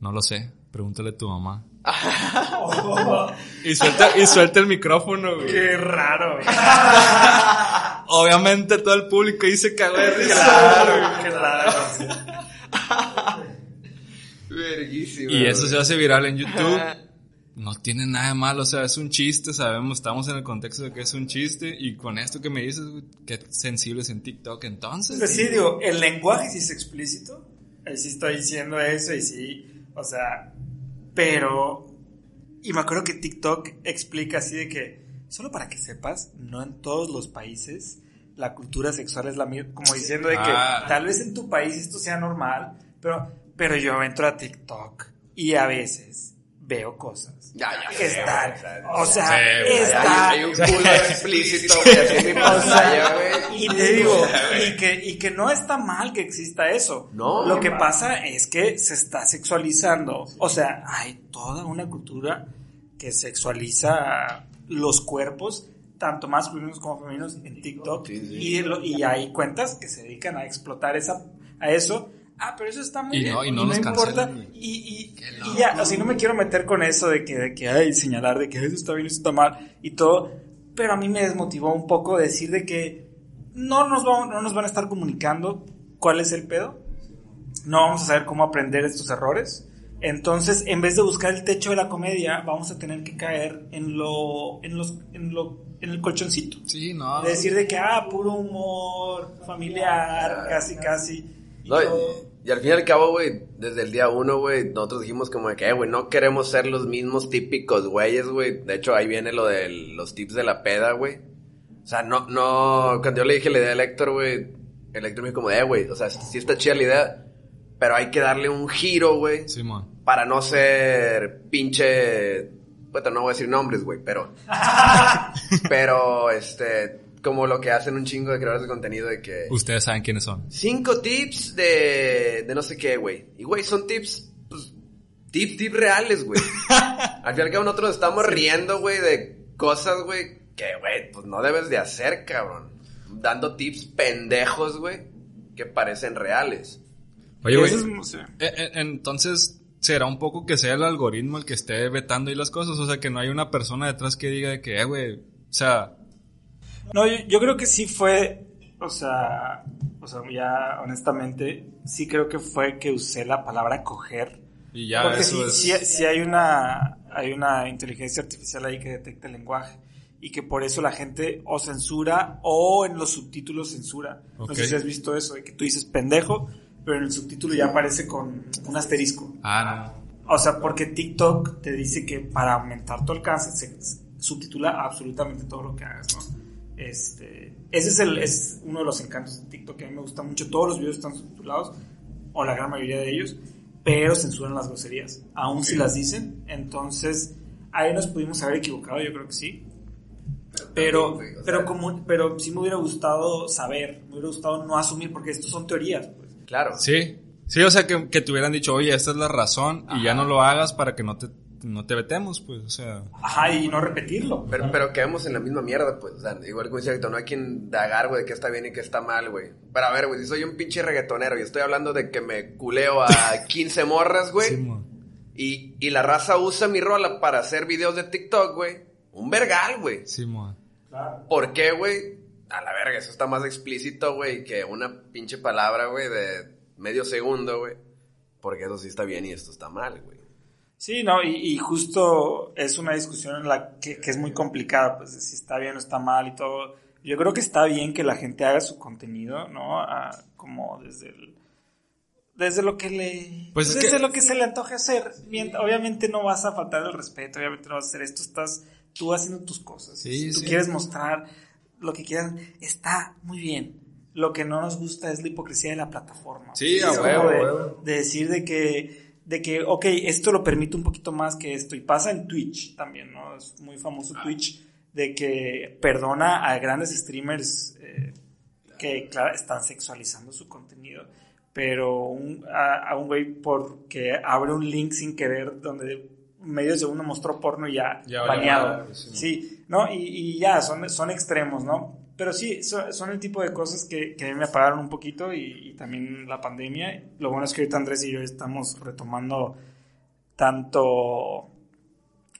no lo sé, pregúntale a tu mamá. <laughs> y, suelta, y suelta el micrófono, güey. Qué raro, güey. <laughs> Obviamente todo el público se cagó de risa. Claro, qué raro. sí. Verguísima. Y eso güey. se hace viral en YouTube. No tiene nada de malo, o sea, es un chiste, sabemos, estamos en el contexto de que es un chiste. Y con esto que me dices, güey, qué sensibles en TikTok entonces. Pues sí, digo, el lenguaje sí es explícito. Ahí sí estoy diciendo eso y sí, o sea, pero... Y me acuerdo que TikTok explica así de que, solo para que sepas, no en todos los países la cultura sexual es la misma, como diciendo de que Ah. tal vez en tu país esto sea normal, pero, pero yo entro a TikTok y a veces veo cosas Ya, ya. que están, o sea, está... Hay, hay un culo <laughs> explícito, así en mi pantalla, güey. Y te digo, y que, y que no está mal que exista eso. No. Lo que pasa es que se está sexualizando. O sea, hay toda una cultura que sexualiza los cuerpos, tanto masculinos como femeninos, en TikTok. Sí, sí. Y, lo- y hay cuentas que se dedican a explotar esa, a eso. Ah, pero eso está muy Y bien. no- y no los importa. cancelan, güey. Y, y, y ya, o sea, no me quiero meter con eso de que, de que ay, señalar de que eso está bien, eso está mal y todo. Pero a mí me desmotivó un poco decir de que no nos, vamos, no nos van a estar comunicando cuál es el pedo. No vamos a saber cómo aprender estos errores. Entonces, en vez de buscar el techo de la comedia, vamos a tener que caer en lo, en los, en lo, en el colchoncito. Sí, no. De decir de que, ah, puro humor, familiar, casi, casi. Y No, y, todo. Y al fin y al cabo, güey, desde el día uno, güey, nosotros dijimos como de que, eh, güey, no queremos ser los mismos típicos güeyes, güey. De hecho, ahí viene lo de los tips de la peda, güey. O sea, no, no, cuando yo le dije la idea al Héctor, güey, el Héctor me dijo como de, eh, güey, o sea, sí está chida la idea, pero hay que darle un giro, güey, Simón. para no ser pinche, bueno, no voy a decir nombres, güey, pero, <laughs> pero, este, como lo que hacen un chingo de creadores de contenido de que... Ustedes saben quiénes son. Cinco tips de, de no sé qué, güey. Y, güey, son tips, pues, tips, tips reales, güey. <laughs> al fin y al cabo nosotros estamos riendo, güey, de cosas, güey, que, güey, pues no debes de hacer, cabrón. Dando tips pendejos, güey, que parecen reales. Oye, güey. Eh, eh, entonces, ¿será un poco que sea el algoritmo el que esté vetando ahí las cosas? O sea, que no hay una persona detrás que diga de que, eh, güey, o sea, No, yo, yo creo que sí fue, o sea, o sea, ya honestamente, sí creo que fue que usé la palabra coger. y ya porque eso sí, es... sí- sí hay una, hay una inteligencia artificial ahí que detecta el lenguaje. Y que por eso la gente o censura o en los subtítulos censura. No sé si has visto eso, de que tú dices pendejo, pero en el subtítulo ya aparece con un asterisco. Ah, O sea, porque TikTok te dice que para aumentar tu alcance se subtitula absolutamente todo lo que hagas, ¿no? Este, ese es, el, es uno de los encantos de TikTok que a mí me gusta mucho. Todos los videos están subtitulados, o la gran mayoría de ellos, pero censuran las groserías, aun si las dicen. Entonces, ahí nos pudimos haber equivocado, yo creo que sí. Pero, pero como, pero sí me hubiera gustado saber, me hubiera gustado no asumir, porque estos son teorías, pues. Claro. Sí. Sí, o sea, que, que te hubieran dicho, oye, esta es la razón y ya no lo hagas para que no te, no te vetemos, pues, o sea... Ajá, y no repetirlo. Pero, pero quedamos en la misma mierda, pues. O sea, igual como dice Héctor, no hay quien dagar, güey, de qué está bien y qué está mal, güey. Pero a ver, güey, si soy un pinche reggaetonero y estoy hablando de que me culeo a <laughs> 15 morras, güey. Simón. y, y la raza usa mi rola para hacer videos de TikTok, güey. Un vergal, güey. Simón. Claro. ¿Por qué, güey? A la verga, eso está más explícito, güey, que una pinche palabra, güey, de medio segundo, güey. Porque eso sí está bien y esto está mal, güey. Sí, no, y, y justo es una discusión en la que, que es muy complicada, pues de si está bien o está mal y todo. Yo creo que está bien que la gente haga su contenido, ¿no? Ah, como desde el, desde lo que le, Pues es desde que- lo que se le antoje hacer. Obviamente no vas a faltar el respeto, obviamente no vas a hacer esto, estás tú haciendo tus cosas. Sí, si tú sí. quieres mostrar lo que quieras, está muy bien. Lo que no nos gusta es la hipocresía de la plataforma. Sí, a huevo, de, a de decir de que, de que, ok, esto lo permite un poquito más que esto. Y pasa en Twitch también, ¿no? Es muy famoso Twitch de que perdona a grandes streamers eh, que, claro, están sexualizando su contenido. Pero un- a, a un güey porque abre un link sin querer donde medio segundo mostró porno y ya, Ya madre, sí. Sí, ¿no? Y, y ya, son, son extremos, ¿no? Pero sí, son, son el tipo de cosas que, que a mí me apagaron un poquito y, y también la pandemia. Lo bueno es que ahorita Andrés y yo estamos retomando tanto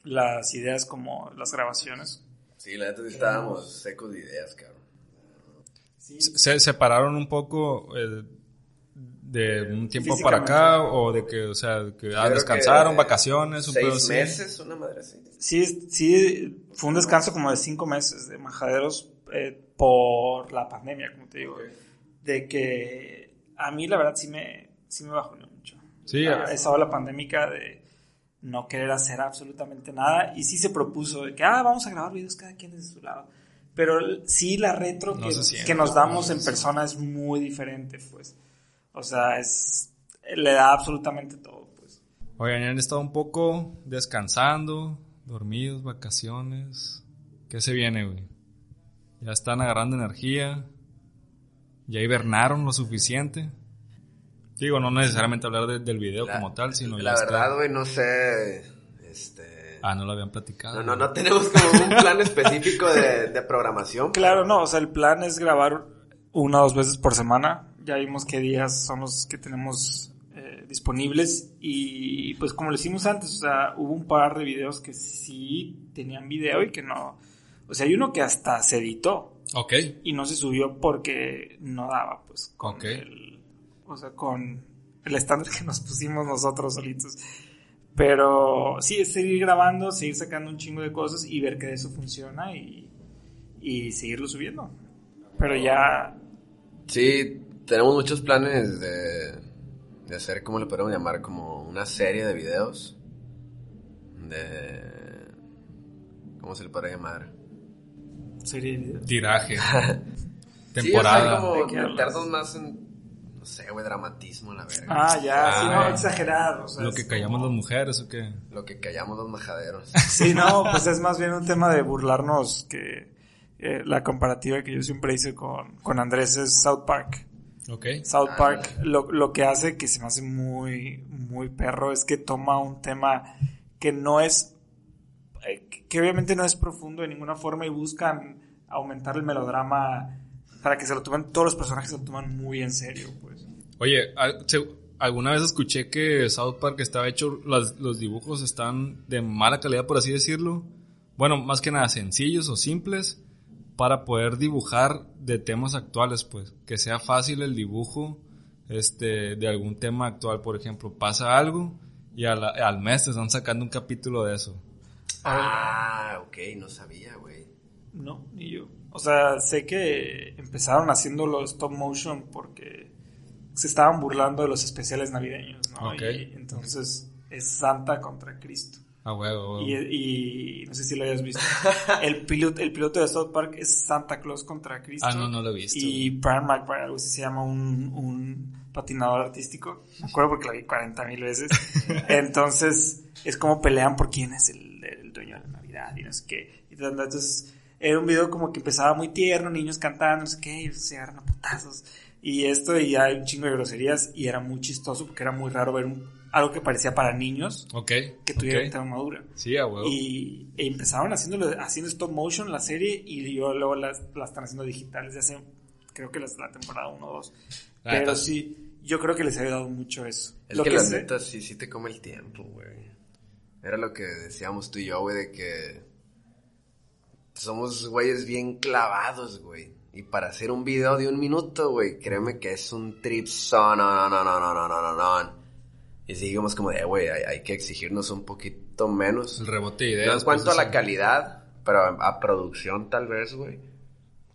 las ideas como las grabaciones. Sí, la neta sí estábamos secos de ideas, cabrón. ¿Se separaron un poco eh, de un tiempo para acá o de que, o sea, que ah, descansaron, que vacaciones, un pedo Seis así? meses, una madre así. Sí, sí, fue un descanso como de cinco meses de majaderos eh, por la pandemia, como te digo. De que a mí la verdad sí me, sí me bajó mucho. Sí, Ah, a- esa ola pandémica de no querer hacer absolutamente nada y sí se propuso de que, ah, vamos a grabar videos cada quien desde su lado. Pero sí la retro No que, siente, que nos damos no en persona es muy diferente, pues. O sea, es le da absolutamente todo, pues. Oigan, han estado un poco descansando, dormidos, vacaciones. ¿Qué se viene, güey? Ya están agarrando energía. Ya hibernaron lo suficiente. Digo, no necesariamente hablar de- del video La- como tal, sino La ya verdad, güey, no sé. Este. Ah, no lo habían platicado. No, no, no tenemos como un plan específico de, de programación. Claro, no, o sea, el plan es grabar una o dos veces por semana. Ya vimos qué días son los que tenemos eh, disponibles. Y pues como lo hicimos antes, o sea, hubo un par de videos que sí tenían video y que no. O sea, hay uno que hasta se editó Ok. y no se subió porque no daba, pues, con Ok. el. O sea, con el estándar que nos pusimos nosotros solitos. Pero sí, es seguir grabando, seguir sacando un chingo de cosas y ver que eso funciona y, y seguirlo subiendo. Pero ya, Sí, tenemos muchos planes de, de hacer, ¿cómo le podemos llamar? Como una serie de videos. De. ¿Cómo se le podría llamar? Sería video. Tiraje. <laughs> Sí, Temporada. o sea, ¿De como meternos más en. No sé, güey, dramatismo, la verga. Ah, ya, sí, no, Ah. exagerado. o sea, ¿Lo que callamos como- las mujeres o qué? Lo que callamos los majaderos. <laughs> Sí, no, pues es más bien un tema de burlarnos que eh, la comparativa que yo siempre hice con, con Andrés es South Park. Ok. South Ah. Park lo, lo que hace que se me hace muy, muy perro es que toma un tema que no es, que obviamente no es profundo de ninguna forma y buscan aumentar el melodrama para que se lo tomen, todos los personajes se lo toman muy en serio, pues. Oye, al- se- alguna vez escuché que South Park estaba hecho, los dibujos están de mala calidad, por así decirlo. Bueno, más que nada sencillos o simples para poder dibujar de temas actuales, pues. Que sea fácil el dibujo este, de algún tema actual, por ejemplo. Pasa algo y a la- al mes te están sacando un capítulo de eso. Ah, ok, no sabía, güey. No, ni yo. O sea, sé que empezaron haciendo los stop motion porque se estaban burlando de los especiales navideños, ¿no? Ok. Y entonces es Santa contra Cristo. Ah, huevo, huevo. Y, y no sé si lo hayas visto. <laughs> El piloto, el piloto de South Park es Santa Claus contra Cristo. Ah, no, no lo he visto. Y Brian McBride, algo así se llama un, un patinador artístico. Me acuerdo porque lo vi 40 mil veces. <laughs> Entonces, es como pelean por quién es el, el dueño de la Navidad y no sé qué. Y entonces, era un video como que empezaba muy tierno, niños cantando, no sé qué, y se agarran a putazos. Y esto, y hay un chingo de groserías, y era muy chistoso porque era muy raro ver un, algo que parecía para niños Ok. que tuviera ok. tema madura. Sí, a huevo. Y e empezaron haciéndolo, haciendo stop motion la serie y yo luego las, las están haciendo digitales de hace, creo que las, la temporada 1 o 2. Ah, Pero sí, yo creo que les ha ayudado mucho eso. Es Lo que, la sé- neta sí, sí te come el tiempo, güey. Era lo que decíamos tú y yo, güey, de que somos güeyes bien clavados, güey. Y para hacer un video de un minuto, güey, créeme que es un trip no, no, no, no, no, no, no, no. Y seguimos como de, güey, hay, que exigirnos un poquito menos. El rebote de en cuanto pues, a la calidad, pero a, producción tal vez, güey.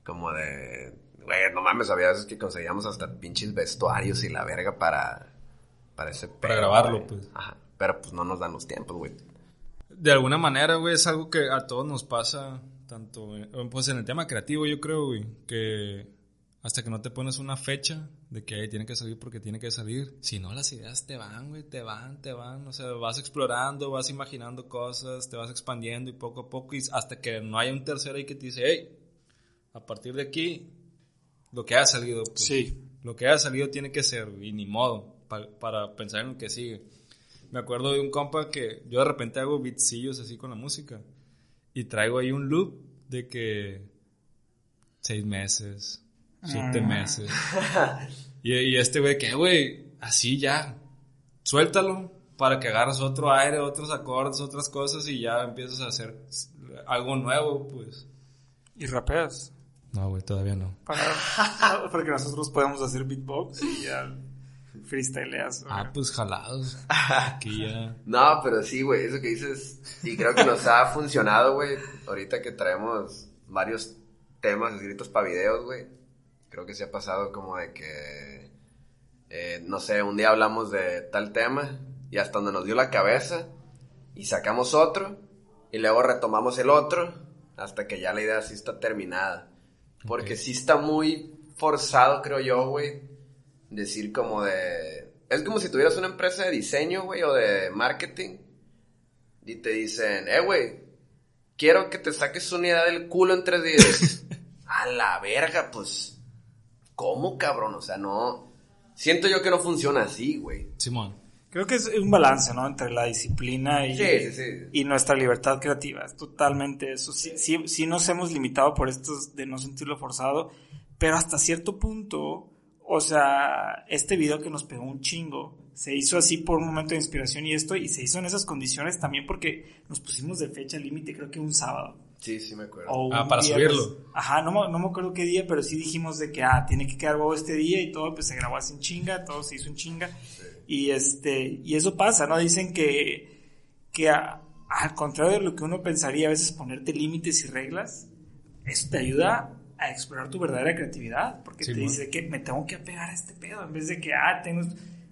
Como de, güey, no mames, había veces que conseguíamos hasta pinches vestuarios y la verga para, para ese Para grabarlo, pues. Ajá pero pues no nos dan los tiempos, güey. de alguna manera, güey, es algo que a todos nos pasa, tanto, pues en el tema creativo, yo creo, güey, que hasta que no te pones una fecha de que "Ey, tiene que salir porque tiene que salir, si no, las ideas te van, güey, te van, te van, o sea, vas explorando, vas imaginando cosas, te vas expandiendo y poco a poco, y hasta que no haya un tercero ahí que te dice, hey, a partir de aquí, lo que ha salido, pues, Sí. lo que haya salido tiene que ser, y ni modo, pa- para pensar en lo que sigue. Me acuerdo de un compa que yo de repente hago beatsillos así con la música, y traigo ahí un loop de que seis meses, siete Ah. meses. Y, y este güey, que güey, así ya, suéltalo para que agarres otro aire, otros acordes, otras cosas y ya empiezas a hacer algo nuevo, pues. ¿Y rapeas? No, güey, todavía no. Para, porque nosotros podemos hacer beatbox y ya freestyleas. güey. Ah, pues jalados. <laughs> Aquí ya. No, pero sí, güey, eso que dices, y creo que nos ha funcionado, güey, ahorita que traemos varios temas escritos para videos, güey, creo que se ha pasado como de que, eh, no sé, un día hablamos de tal tema y hasta donde nos dio la cabeza y sacamos otro y luego retomamos el otro hasta que ya la idea sí está terminada. Porque Ok. sí está muy forzado, creo yo, güey, decir como de... Es como si tuvieras una empresa de diseño, güey, o de marketing. Y te dicen, eh, güey, quiero que te saques una idea del culo en tres días. <laughs> A la verga, pues. ¿Cómo, cabrón? O sea, no... Siento yo que no funciona así, güey. Simón. Creo que es un balance, ¿no? Entre la disciplina y, Sí, sí, sí. y nuestra libertad creativa. Es totalmente eso. Sí, sí, sí nos hemos limitado por estos de no sentirlo forzado, pero hasta cierto punto, o sea, este video que nos pegó un chingo, se hizo así por un momento de inspiración y esto, y se hizo en esas condiciones también porque nos pusimos de fecha límite, creo que un sábado. Sí, sí me acuerdo. O Ah, para subirlo. Ajá, no, me- no me acuerdo qué día, pero sí dijimos de que, ah, tiene que quedar huevo este día y todo, pues se grabó así en chinga, todo se hizo en chinga. Y este, y eso pasa, ¿no? Dicen que, que a- al contrario de lo que uno pensaría, a veces ponerte límites y reglas, eso te ayuda a explorar tu verdadera creatividad, porque Sí, te ¿no? dice que me tengo que apegar a este pedo, en vez de que, ah, tengo,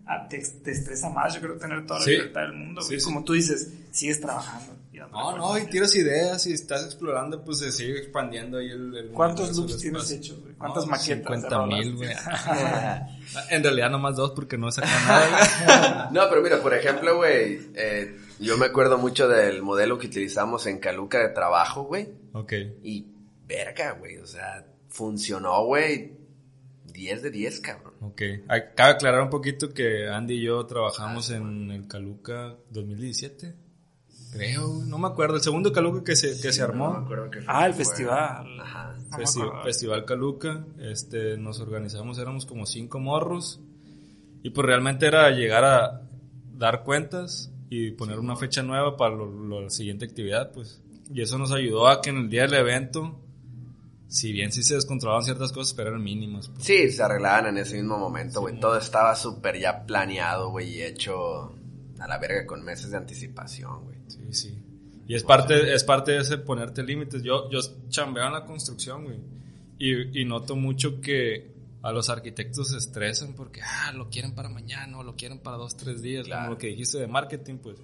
ah, te, te estresa más, yo creo tener toda la Sí. libertad del mundo, Sí, como tú dices, sigues trabajando. y No, no, y tiras ideas y estás explorando, pues se sigue expandiendo ahí el. el ¿Cuántos loops tienes espacio. hechos, güey? ¿Cuántas No, maquetas de 50 mil, güey. <laughs> en realidad nomás dos porque no sacan <laughs> nada, No, pero mira, por ejemplo, güey, eh, yo me acuerdo mucho del modelo que utilizamos en Caluca de trabajo, güey. güey. Ok. Y verga, güey, o sea, funcionó, güey. 10 de 10, cabrón. Ok. Ah, Cabe aclarar un poquito que Andy y yo trabajamos en el Caluca 2017. Creo, güey, no me acuerdo. El segundo Caluca que se, que se No armó. me acuerdo qué fue. Ah, el Fue- festival. Ajá. No Festi-. Festival Caluca, este, nos organizamos, éramos como cinco morros y pues realmente era llegar a dar cuentas y poner una fecha nueva para lo- lo- la siguiente actividad, pues. Y eso nos ayudó a que en el día del evento, si bien sí se descontrolaban ciertas cosas, pero eran mínimas. pues. Sí, se arreglaban en ese mismo momento, güey. Todo estaba súper ya planeado, güey, y hecho a la verga con meses de anticipación, güey. Sí, sí. Y es parte, es parte de ese ponerte límites. Yo, yo chambeo en la construcción, güey. Y, y noto mucho que a los arquitectos se estresan porque, ah, lo quieren para mañana o lo quieren para dos, tres días, Claro. como lo que dijiste de marketing, pues.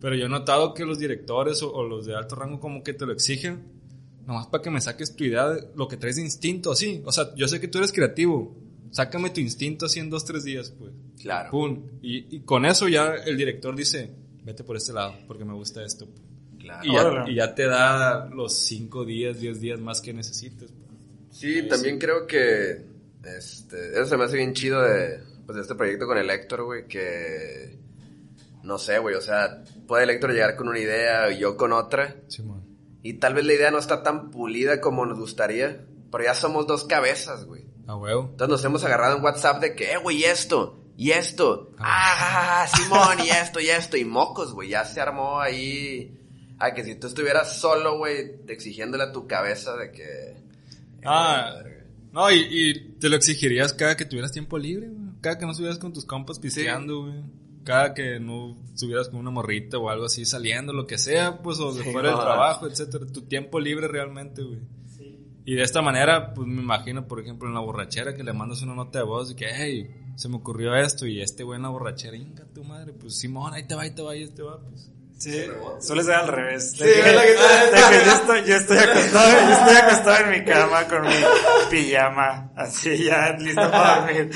Pero yo he notado que los directores o, o los de alto rango como que te lo exigen, nomás para que me saques tu idea de lo que traes de instinto, así. O sea, yo sé que tú eres creativo, sácame tu instinto así en dos, tres días, pues. Claro. Pum. Y, y con eso ya el director dice, vete por este lado, porque me gusta esto. Claro. Y ya, y ya te da los 5 días, 10 días más que necesites. pues. Sí, también creo que este, eso se me hace bien chido de, pues, de este proyecto con el Héctor, güey, que no sé, güey, o sea, puede el Héctor llegar con una idea y yo con otra, Simón. Y tal vez la idea no está tan pulida como nos gustaría, pero ya somos dos cabezas, güey. A huevo. Entonces nos hemos agarrado en WhatsApp de que, eh, güey, esto, y esto, ah, Simón, y esto, y esto, y mocos, güey, ya se armó ahí. Ah, que si tú estuvieras solo, güey, exigiéndole a tu cabeza de que... eh, Ah, no, y, y te lo exigirías cada que tuvieras tiempo libre, güey. Cada que no estuvieras con tus compas pisteando, güey. Cada que no estuvieras con una morrita o algo así saliendo, lo que sea, pues, o de Sí, fuera del trabajo, etcétera. Tu tiempo libre realmente, güey. Y de esta manera, pues me imagino, por ejemplo, en la borrachera que le mandas una nota de voz y que, hey, se me ocurrió esto y este güey en la borrachera, inga tu madre, pues Simón, ahí te va, ahí te va, ahí te va, pues. Sí, suele ser al revés. De Sí, que, es lo que te- de que yo, estoy, yo, estoy acostado, yo estoy acostado en mi cama con mi pijama, así ya listo para dormir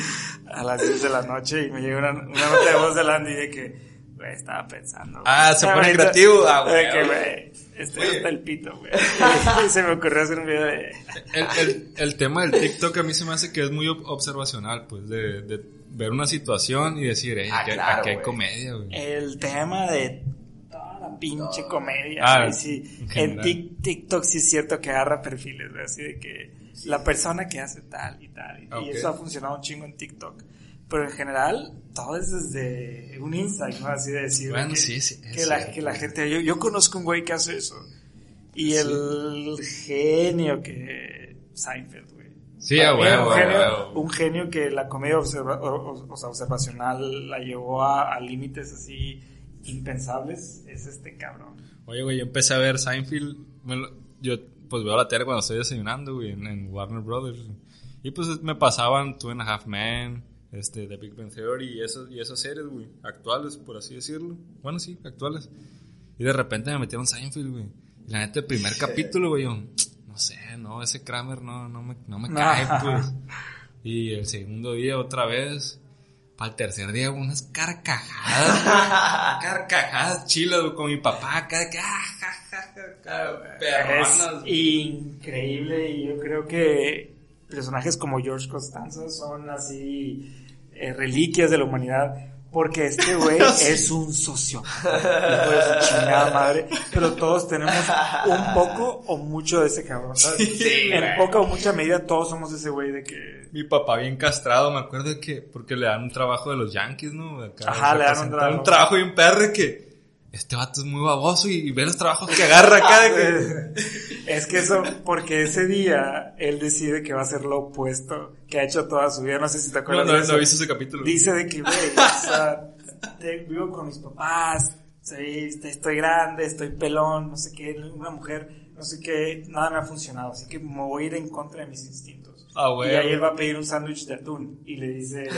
a las 10 de la noche y me llega una, una nota de voz de Landy de que, güey, estaba pensando. Ah, se pone creativo. Ah, De güey. que, güey, estoy hasta el pito, güey. <laughs> Y se me ocurrió hacer un video de... El, el, el tema del TikTok a mí se me hace que es muy ob- observacional, pues, de, de ver una situación y decir, eh, Ah, aquí, claro, aquí hay comedia, güey. El tema de la pinche comedia. Ah, güey, sí. en En TikTok sí es cierto que agarra perfiles, güey, así de que la persona que hace tal y tal. Y, Ah, y eso ha funcionado un chingo en TikTok. Pero en general, todo es desde un insight, ¿no? Así de decir. Bueno, que, sí, sí, es Que la, que la gente. Yo, yo conozco un güey que hace eso. Y el genio que. Seinfeld, güey. Sí, a huevo, un, genio, huevo. un genio que la comedia observa- o- o- o sea, observacional la llevó a, a límites así impensables es este cabrón. Oye, güey, yo empecé a ver Seinfeld. lo- yo, pues, veo la tele cuando estoy desayunando, güey, en, en Warner Brothers. Y, pues, me pasaban Two and a Half Men, este, The Big Bang Theory y, esos, y esas series, güey, actuales, por así decirlo. Bueno, sí, actuales. Y de repente me metieron Seinfeld, güey. Y la neta, el primer capítulo, güey, yo, no sé, no, ese Kramer no, no me, no me cae, <laughs> pues. Y el segundo día otra vez. Para el tercer día, unas carcajadas. <laughs> carcajadas chilas, con mi papá que, ah, Es increíble y yo creo que personajes como George Costanza son así eh, reliquias de la humanidad. Porque este <laughs> güey es un de su chingada madre. Pero todos tenemos un poco o mucho de ese cabrón. ¿sabes? Sí, en güey. poca o mucha medida todos somos ese güey de que Mi papá bien castrado, me acuerdo de que, porque le dan un trabajo de los Yankees, ¿no? Acá, Ajá, le dan un trabajo. Un trabajo bien perro que, este vato es muy baboso y, y ve los trabajos que agarra acá de. <laughs> Es que eso, porque ese día él decide que va a ser lo opuesto que ha hecho toda su vida. No sé si te acuerdas no, de no eso. visto ese capítulo. Dice de que, güey, o sea, te- vivo con mis papás, soy- este, estoy grande, estoy pelón, no sé qué, una mujer, no sé qué, nada me ha funcionado, así que me voy a ir en contra de mis instintos. Ah, güey. Y ahí él va a pedir un sándwich de atún y le dice,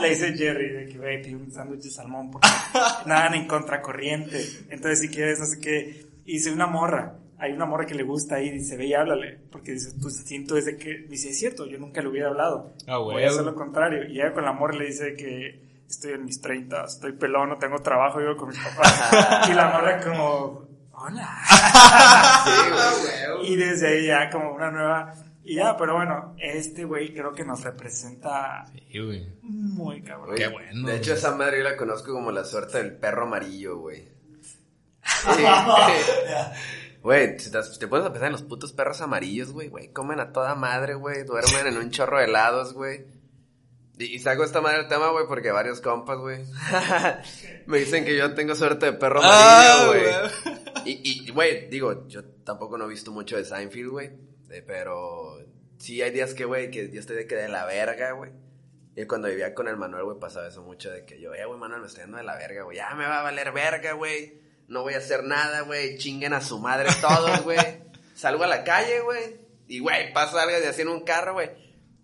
le dice Jerry de que güey, pide un sándwich de salmón porque <laughs> nadan en contracorriente. Entonces si quieres, no sé qué, y dice una morra. Hay una morra que le gusta ahí, dice, ve y háblale, porque dice, tu instinto es de que, dice, es cierto, yo nunca le hubiera hablado. Ah, Voy güey. a hacer lo contrario. Y llega con la morra le dice que estoy en mis 30, estoy pelón, no tengo trabajo, vivo con mis papás. <laughs> y la morra como, hola. <laughs> Sí, güey. y desde ahí ya como una nueva... Y ya, pero bueno, este güey creo que nos representa Sí, güey. muy cabrón. Qué bueno, De hecho, güey. esa madre yo la conozco como la suerte del perro amarillo, güey. <laughs> Güey, si te, pones a pensar en los putos perros amarillos, güey, güey, comen a toda madre, güey, duermen en un chorro de helados, güey. Y, y saco esta madre el tema, güey, porque varios compas, güey, <laughs> me dicen que yo tengo suerte de perro Ah, amarillo, güey. Y, y, güey, digo, yo tampoco no he visto mucho de Seinfeld, güey, eh, pero sí hay días que, güey, que yo estoy de que de la verga, güey. Y cuando vivía con el Manuel, güey, pasaba eso mucho de que yo, eh, güey, Manuel, me estoy dando de la verga, güey. Ya me va a valer verga, güey. No voy a hacer nada, güey. Chinguen a su madre todos, <laughs> güey. Salgo a la calle, güey. Y, güey, pasa algo de así en un carro, güey.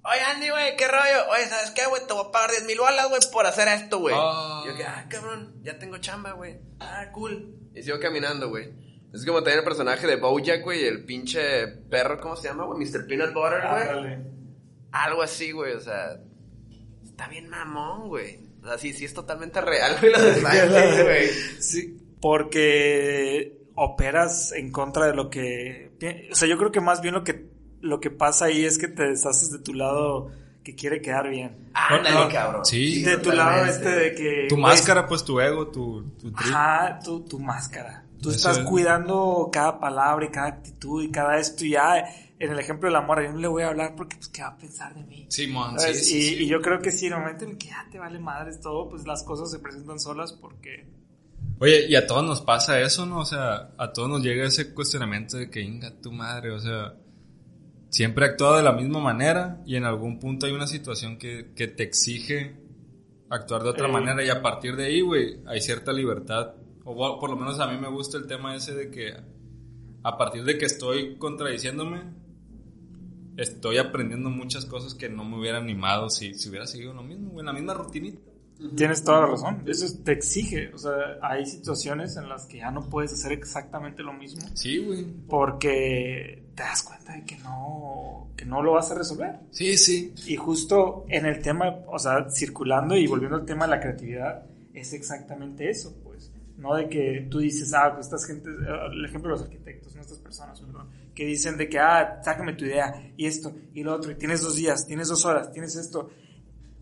Oye, Andy, güey, ¿qué rollo? Oye, ¿sabes qué, güey? Te voy a pagar 10 mil bolas, güey, por hacer esto, güey. Ah. Yo que, ah, cabrón, ya tengo chamba, güey. Ah, cool. Y sigo caminando, güey. Es como tener el personaje de Bojack, güey, el pinche perro, ¿cómo se llama, güey? Mr. Peanut Butter, güey. Algo así, güey, o sea, está bien mamón, güey. O sea, sí, sí es totalmente real, güey, lo de güey. Sí, porque operas en contra de lo que... O sea, yo creo que más bien lo que, lo que pasa ahí es que te deshaces de tu lado que quiere quedar bien. Ándale, No, no, cabrón. sí. de tu lado este de que... Tu máscara, pues tu ego, tu, tu trip. Ajá, tu, tu máscara. Tú Eso estás es. cuidando cada palabra y cada actitud y cada esto y ya en el ejemplo del amor yo no le voy a hablar porque pues qué va a pensar de mí. Sí, sí, y, sí. y yo creo que sí, en el momento en el que ya te vale madres todo, pues las cosas se presentan solas porque... Oye, y a todos nos pasa eso, ¿no? O sea, a todos nos llega ese cuestionamiento de que, inga tu madre, o sea, siempre he actuado de la misma manera y en algún punto hay una situación que, que te exige actuar de otra Eh. manera y a partir de ahí, güey, hay cierta libertad. O por lo menos a mí me gusta el tema ese de que a partir de que estoy contradiciéndome, estoy aprendiendo muchas cosas que no me hubiera animado si, si hubiera seguido lo mismo, güey, la misma rutinita. Tienes toda la razón. Eso te exige. O sea, hay situaciones en las que ya no puedes hacer exactamente lo mismo. Sí, güey. Porque te das cuenta de que no, que no lo vas a resolver. Sí, sí. Y justo en el tema, o sea, circulando y volviendo al tema de la creatividad, es exactamente eso. No de que tú dices, ah, pues estas gente, el ejemplo de los arquitectos, no estas personas, perdón, que dicen de que, ah, sácame tu idea, y esto, y lo otro, y tienes dos días, tienes dos horas, tienes esto.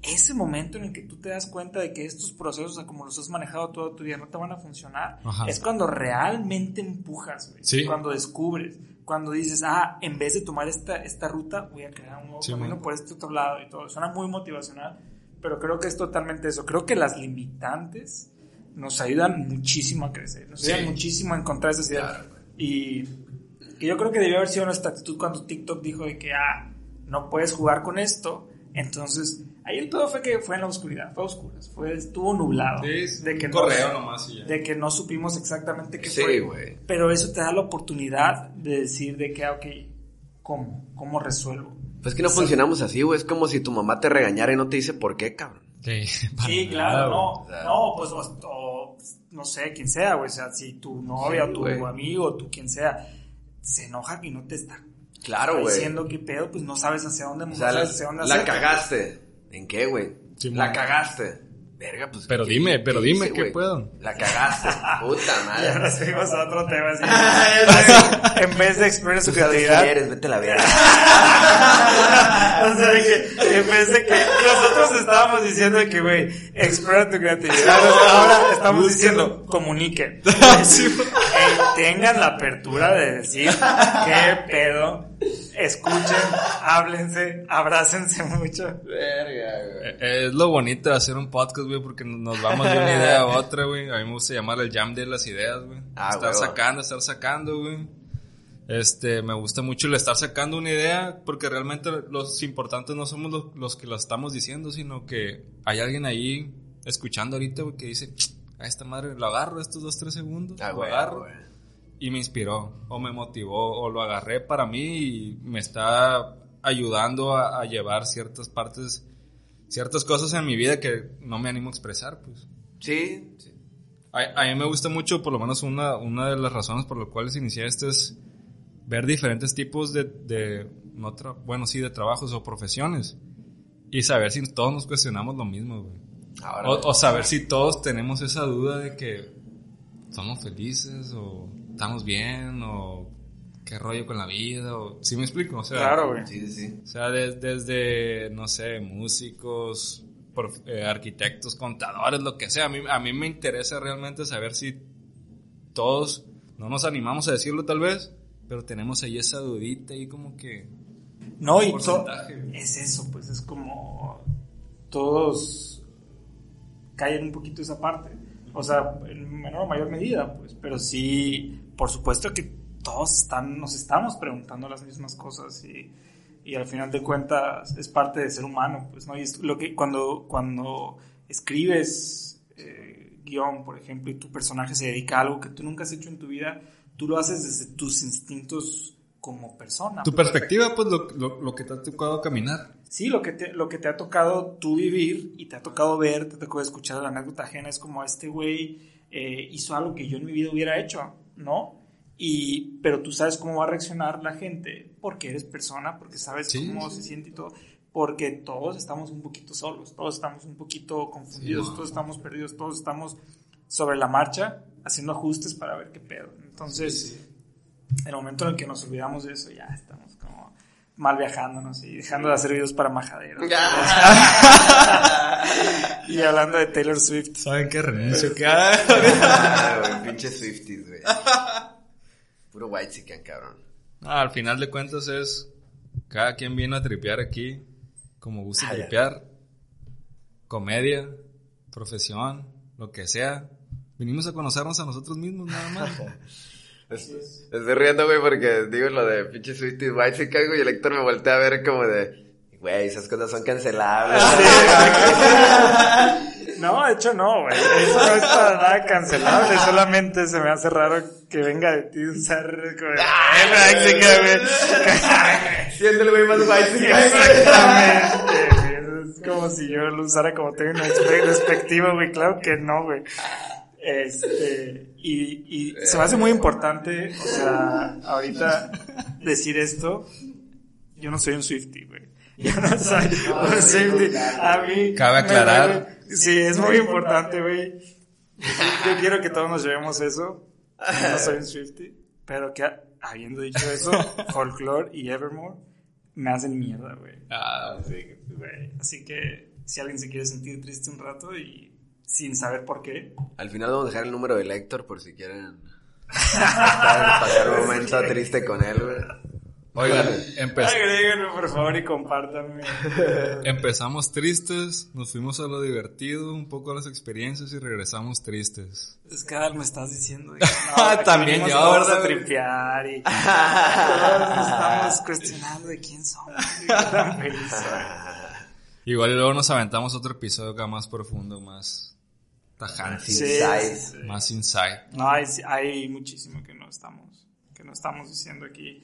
Ese momento en el que tú te das cuenta de que estos procesos, como los has manejado todo tu día, no te van a funcionar, Ajá. es cuando realmente empujas, güey. Sí. Cuando descubres, cuando dices, ah, en vez de tomar esta, esta ruta, voy a crear un nuevo Sí, camino man. por este otro lado y todo. Suena muy motivacional, pero creo que es totalmente eso. Creo que las limitantes nos ayudan muchísimo a crecer, nos Sí. ayudan muchísimo a encontrar esas ideas. Claro. Y que yo creo que debió haber sido nuestra actitud cuando TikTok dijo de que, ah, no puedes jugar con esto. Entonces, ahí el todo fue que fue en la oscuridad, fue a oscuras, fue, estuvo nublado. de que no- correo nomás y ya. de que no supimos exactamente qué Sí, fue. güey. Pero eso te da la oportunidad de decir de que, ah, ok, ¿cómo? ¿Cómo resuelvo? Pues que no funcionamos así, güey. Es como si tu mamá te regañara y no te dice por qué, cabrón. <laughs> Sí, nada, claro, güey. no. No, pues, o, o, no sé, quien sea, güey. O sea, si tu novia, Sí, tu güey. amigo, tu quien sea, se enoja y no te está Claro, güey. diciendo qué pedo, pues no sabes hacia dónde, O sea, la, sabes hacia dónde la hacer. cagaste. ¿En qué, güey? Sí, la man. cagaste. Verga, pues. Pero ¿qué- dime, pero qué dime, ¿qué puedo? La cagaste. Puta <laughs> Y ahora madre. seguimos a otro tema así. <laughs> Así, en vez de explorar su Pues, ¿qué creatividad, quieres? Vete a la verga. <laughs> o sea, de que en vez de que nosotros estábamos diciendo que, güey, explora tu creatividad, ahora estamos diciendo, comuniquen. Tengan la apertura de decir, qué pedo, escuchen, háblense, abrácense mucho. Verga, güey. Eh, Es lo bonito de hacer un podcast, güey, porque nos vamos de una <laughs> idea a otra, güey. A mí me gusta llamar el jam de las ideas, güey. Ah, estar huevo. sacando, estar sacando, güey. Este, me gusta mucho el estar sacando una idea, porque realmente los importantes no somos los, los que la estamos diciendo, sino que hay alguien ahí escuchando ahorita, güey, que dice, a esta madre lo agarro estos dos, tres segundos, Ah, lo güey, agarro güey. Y me inspiró, o me motivó, o lo agarré para mí y me está ayudando a, a llevar ciertas partes, ciertas cosas en mi vida que no me animo a expresar, pues. Sí, sí. A, a mí me gusta mucho, por lo menos una, una de las razones por las cuales inicié esto es ver diferentes tipos de, de no tra- bueno, sí, de trabajos o profesiones. Y saber si todos nos cuestionamos lo mismo, güey. Ahora. O, o saber si todos tenemos esa duda de que somos felices o estamos bien o qué rollo con la vida o... ¿Sí me explico? O sea, Claro, güey. Sí, sí, sí. o sea, des- desde, no sé, músicos, prof- eh, arquitectos, contadores, lo que sea. A mí, a mí me interesa realmente saber si todos no nos animamos a decirlo tal vez, pero tenemos ahí esa dudita y como que... No, y es eso, pues es como todos caen un poquito esa parte. O sea, en menor o mayor medida, pues, pero sí, por supuesto que todos están, nos estamos preguntando las mismas cosas y, y al final de cuentas es parte de ser humano, pues, ¿no? Y es lo que cuando, cuando escribes eh, guion, por ejemplo, y tu personaje se dedica a algo que tú nunca has hecho en tu vida, tú lo haces desde tus instintos como persona. Tu pues. perspectiva, pues lo, lo, lo que te ha tocado caminar. Sí, lo que, te, lo que te ha tocado tú vivir y te ha tocado ver, te tocó escuchar la anécdota ajena, es como este güey eh, hizo algo que yo en mi vida hubiera hecho, ¿no? Y, pero tú sabes cómo va a reaccionar la gente porque eres persona, porque sabes Sí, cómo sí. se siente y todo. Porque todos estamos un poquito solos, todos estamos un poquito confundidos, Sí. todos estamos perdidos, todos estamos sobre la marcha haciendo ajustes para ver qué pedo. Entonces, el momento en el que nos olvidamos de eso, ya estamos mal viajándonos y dejando de hacer videos para majaderos. <laughs> y hablando de Taylor Swift. ¿Saben qué renuncio? ¿Qué? Ah, pinche Swifties, güey. <laughs> Puro white chicken, cabrón. Ah, al final de cuentas es cada quien viene a tripear aquí como gusta Ah, ya. tripear. Comedia, profesión, lo que sea. Vinimos a conocernos a nosotros mismos nada más. <laughs> Es- Estoy riendo, güey, porque digo lo de pinche Swifties white chicken, güey, y el Héctor me voltea a ver como de, güey, esas cosas son cancelables. <laughs> No, de hecho no, güey. Eso no es para nada cancelable. Solamente se me hace raro que venga de ti usar como de, "Eh, práctica, güey". Siendo el güey más white. Exactamente. güey. Eso es como si yo lo usara como término despe- despectivo, güey. Claro que no, güey. Este, y, y se me hace muy importante, o sea, ahorita decir esto. Yo no soy un Swifty, güey. Yo no soy un Swifty. A mí. Cabe aclarar. Sí, es muy importante, güey. Yo quiero que todos nos llevemos eso. Yo no soy un Swifty. Pero que, habiendo dicho eso, Folklore y Evermore me hacen mierda, güey. Ah, güey, así que si alguien se quiere sentir triste un rato y sin saber por qué, Al final vamos a dejar el número de Héctor por si quieren pasar pasar un momento triste con él, güey. Oigan, empe- agréguenlo por favor y compártanme. <laughs> empezamos tristes, nos fuimos a lo divertido, un poco a las experiencias y regresamos tristes. Es que me estás diciendo que <laughs> no, que También yo, ¿verdad, a tripear y <laughs> todos nos estamos cuestionando de quién somos. y qué tan felices somos. Igual y luego nos aventamos otro episodio acá más profundo, más tajante, Sí. Sí, Insight. sí, sí. más insight. No, hay, hay muchísimo que no estamos, que no estamos diciendo aquí.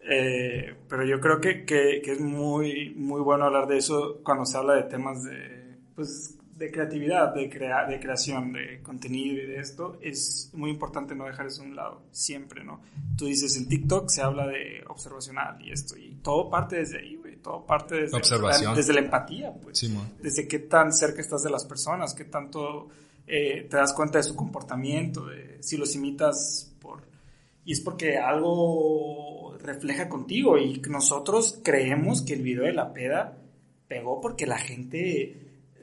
Eh, pero yo creo que, que, que es muy, muy bueno hablar de eso cuando se habla de temas de, pues, de creatividad, de, crea, de creación, de contenido y de esto. Es muy importante no dejar eso a un lado, siempre, ¿no? Tú dices, en TikTok se habla de observacional y esto, y todo parte desde ahí, güey, todo parte desde, Observación. desde la empatía, pues Simón. desde qué tan cerca estás de las personas, qué tanto eh, te das cuenta de su comportamiento, de si los imitas por... Y es porque algo refleja contigo y nosotros creemos que el video de la peda pegó porque la gente...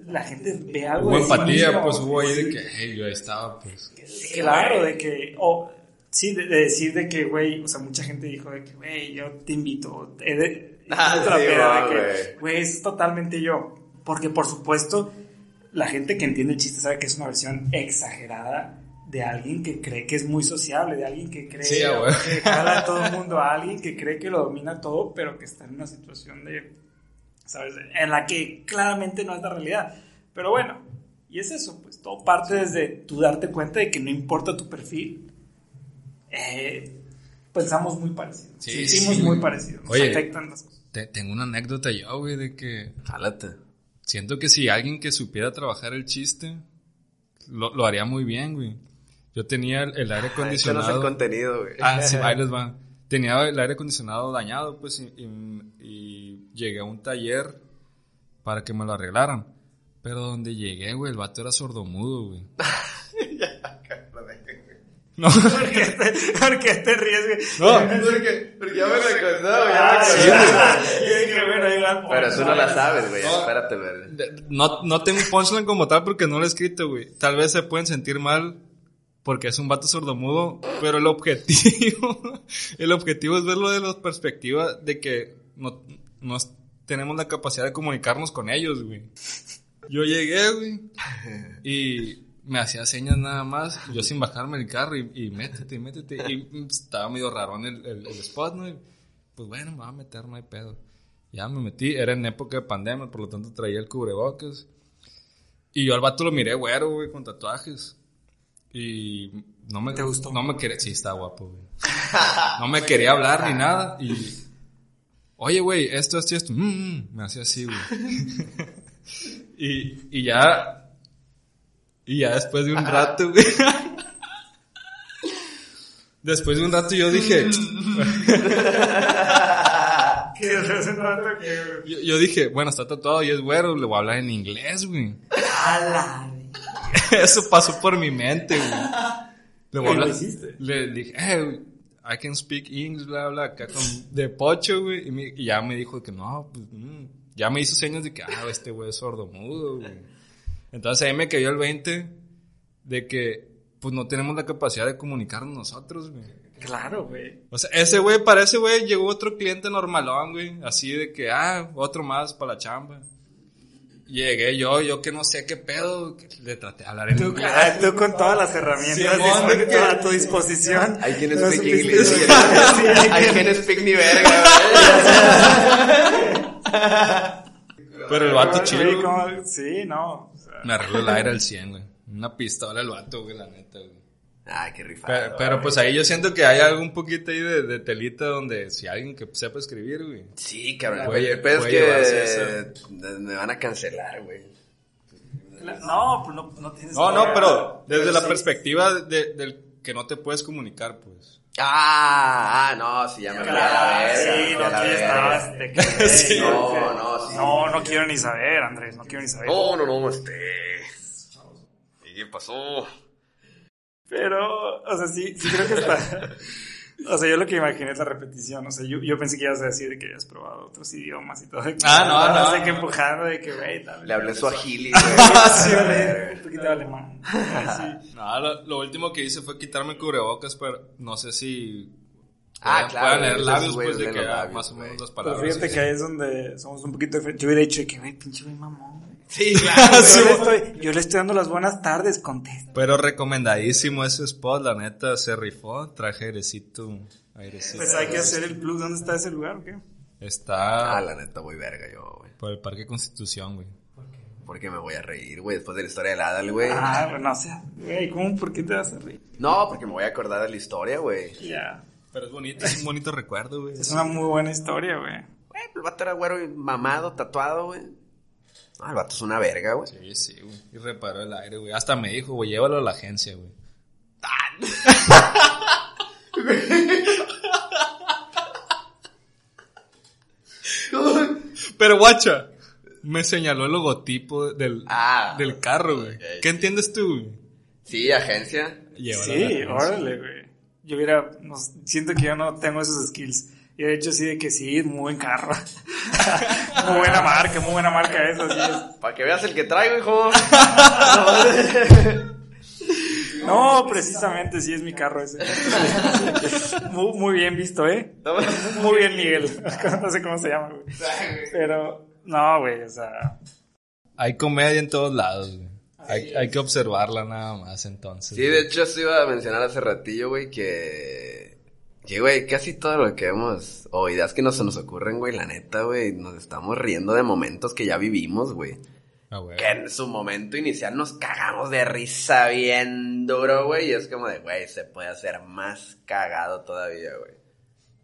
La gente ve algo Hubo sí empatía, mismo, pues hubo ahí de sí. que, hey, yo estaba, pues. Claro, de que, o sí, de, de decir de que, güey, o sea, mucha gente dijo de que, güey, yo te invito, he de, <laughs> Ah, otra sí, peda, que, güey. güey, es totalmente yo. Porque, por supuesto, la gente que entiende el chiste sabe que es una versión exagerada de alguien que cree que es muy sociable, de alguien que cree Sí, que jala a todo el mundo, <laughs> a alguien que cree que lo domina todo, pero que está en una situación de, ¿sabes? En la que claramente no es la realidad. Pero bueno, y es eso, pues todo parte desde tú darte cuenta de que no importa tu perfil, eh, pensamos muy parecidos, Sí, sentimos sí, muy güey. parecidos, nos Oye. afectan las cosas. Te- tengo una anécdota yo, güey, de que Jálate. siento que si alguien que supiera trabajar el chiste, lo, lo haría muy bien, güey. Yo tenía el, el aire Este no es el acondicionado. contenido, güey. Ah, sí, ahí les va. <laughs> Tenía el aire acondicionado dañado, pues, y, y- y llegué a un taller para que me lo arreglaran. Pero donde llegué, güey, el vato era sordomudo, güey. <laughs> No, <laughs> ¿Por qué te, por qué te ríes, güey? no, <laughs> Porque, porque ya me recordó, Ah, ya me sí, acordé. güey. <laughs> Yo dije, bueno, igual, Pero tú no la sabes, güey. No. Espérate, güey. no, no tengo un punchline como tal porque no lo he escrito, güey. Tal vez se pueden sentir mal porque es un vato sordomudo, pero el objetivo, el objetivo es verlo de la perspectiva de que no, no tenemos la capacidad de comunicarnos con ellos, güey. Yo llegué, güey, y me hacía señas nada más, yo sin bajarme el carro y, y métete, métete, y mm, estaba medio raro en el, el- el spot, ¿no? Y, pues bueno, me voy a meter, no hay pedo. Ya me metí, era en época de pandemia, por lo tanto traía el cubrebocas. Y yo al vato lo miré, güero, güey, con tatuajes. Y no me... ¿Te gustó? No me quería... Sí, está guapo, güey. <laughs> No me quería hablar ni nada. Y... Oye, güey, esto, esto y esto. Mm, mm, me hacía así, güey. <laughs> y, y ya... Y ya después de un rato, güey... Después de un rato yo dije... Que hace rato que... Yo, yo dije, bueno, está tatuado y es güero, le voy a hablar en inglés, güey. Eso pasó por mi mente, güey. Le, voy a ¿Y lo hablar- hiciste? le dije, hey, I can speak English, bla, bla, acá con de pocho, güey. Y, me- y ya me dijo que no, pues, mm. ya me hizo señas de que, ah, este güey es sordomudo, güey. Entonces ahí me cayó el 20 de que, pues, no tenemos la capacidad de comunicarnos nosotros, güey. Claro, güey. O sea, ese güey, para ese güey llegó otro cliente normalón, güey. Así de que, ah, otro más para la chamba. Llegué yo, yo que no sé qué pedo, le traté de hablar en Tú, inglés. ah, tú con todas las herramientas Simón, de que- a tu disposición. Hay quien No speak. Sí, Hay hay quien speak ni verga, Pero el vato chido. Sí, no. Me arregló el aire al 100, güey. Una pistola el vato, güey, la neta, güey. Ay, qué rifado. Pero, pero, pues ahí yo siento que hay algún poquito ahí de, de telita donde si alguien que sepa escribir, güey. Sí, cabrón. Puede- el pedo puede llevarse es que me van a cancelar, güey. No, pues no, no tienes. No, no, pero desde Pero la sí. perspectiva de- del que no te puedes comunicar, pues. Ah, ah, no, sí, ya me a Claro, sí, no a nada. de que- Sí. No, que- no, sí. No, no quiero ni saber, Andrés, no quiero ni saber. No, no, no, este. ¿Y qué pasó? Pero, o sea, sí, sí creo que está. <laughs> O sea, yo lo que imaginé es la repetición. O sea, yo, yo pensé que ibas a decir de que habías probado otros idiomas y todo. Ah, no, no, De que no. empujando, de que, güey. Le hablé su agili, <laughs> Sí, güey. hablé un poquito de alemán. Sí. No, lo, lo último que hice fue quitarme el cubrebocas, pero no sé si. Ah, puedan- claro, puedan leer labios, pues, de que los ah, labios, más o menos las Pero palabras. fíjate sí, que sí. ahí es donde somos un poquito diferentes. Yo hubiera dicho de que, güey, pinche güey mamón. Sí, <laughs> claro. Yo, le estoy, yo le estoy dando las buenas tardes, contesta. Pero recomendadísimo ese spot, la neta, se rifó. Traje airecito. airecito. Pues hay que hacer el plus. ¿Dónde está ese lugar o qué? Está Ah, la neta, voy verga yo, güey. por el Parque Constitución, güey. Porque me voy a reír, güey, después de la historia del Adal, güey. Ah, bueno, o sea, güey, ¿cómo? ¿Por qué te vas a reír? No, porque me voy a acordar de la historia, güey. Ya. Pero es bonito, es un bonito recuerdo, güey. Es una muy buena historia, güey. Güey, el vato era güero y mamado, tatuado, güey. No, el vato es una verga, güey. Sí, sí, güey. Y reparó el aire, güey. Hasta me dijo, güey, llévalo a la agencia, güey. <laughs> Pero guacha, me señaló el logotipo del, Ah, del carro, güey. ok. ¿Qué entiendes tú, güey? Sí, agencia. Llévalo a la Sí, agencia. órale, güey. Yo hubiera, no, siento que yo no tengo esos skills. Y de hecho sí de que sí, muy buen carro. <laughs> muy buena marca, muy buena marca eso, sí es. Para que veas el que traigo, hijo. <laughs> No, precisamente sí es mi carro ese. <laughs> muy, muy bien visto, ¿eh? Muy bien, Miguel. No sé cómo se llama, güey. Pero, no, güey, o sea... Hay comedia en todos lados, güey. Hay, hay que observarla nada más, entonces. Sí, de hecho, se iba a mencionar hace ratillo, güey, que... Que, güey, casi todo lo que vemos, o ideas que no se nos ocurren, güey, la neta, güey, nos estamos riendo de momentos que ya vivimos, güey. Ah, güey. Que en su momento inicial nos cagamos de risa bien duro, güey, y es como de, güey, se puede hacer más cagado todavía, güey.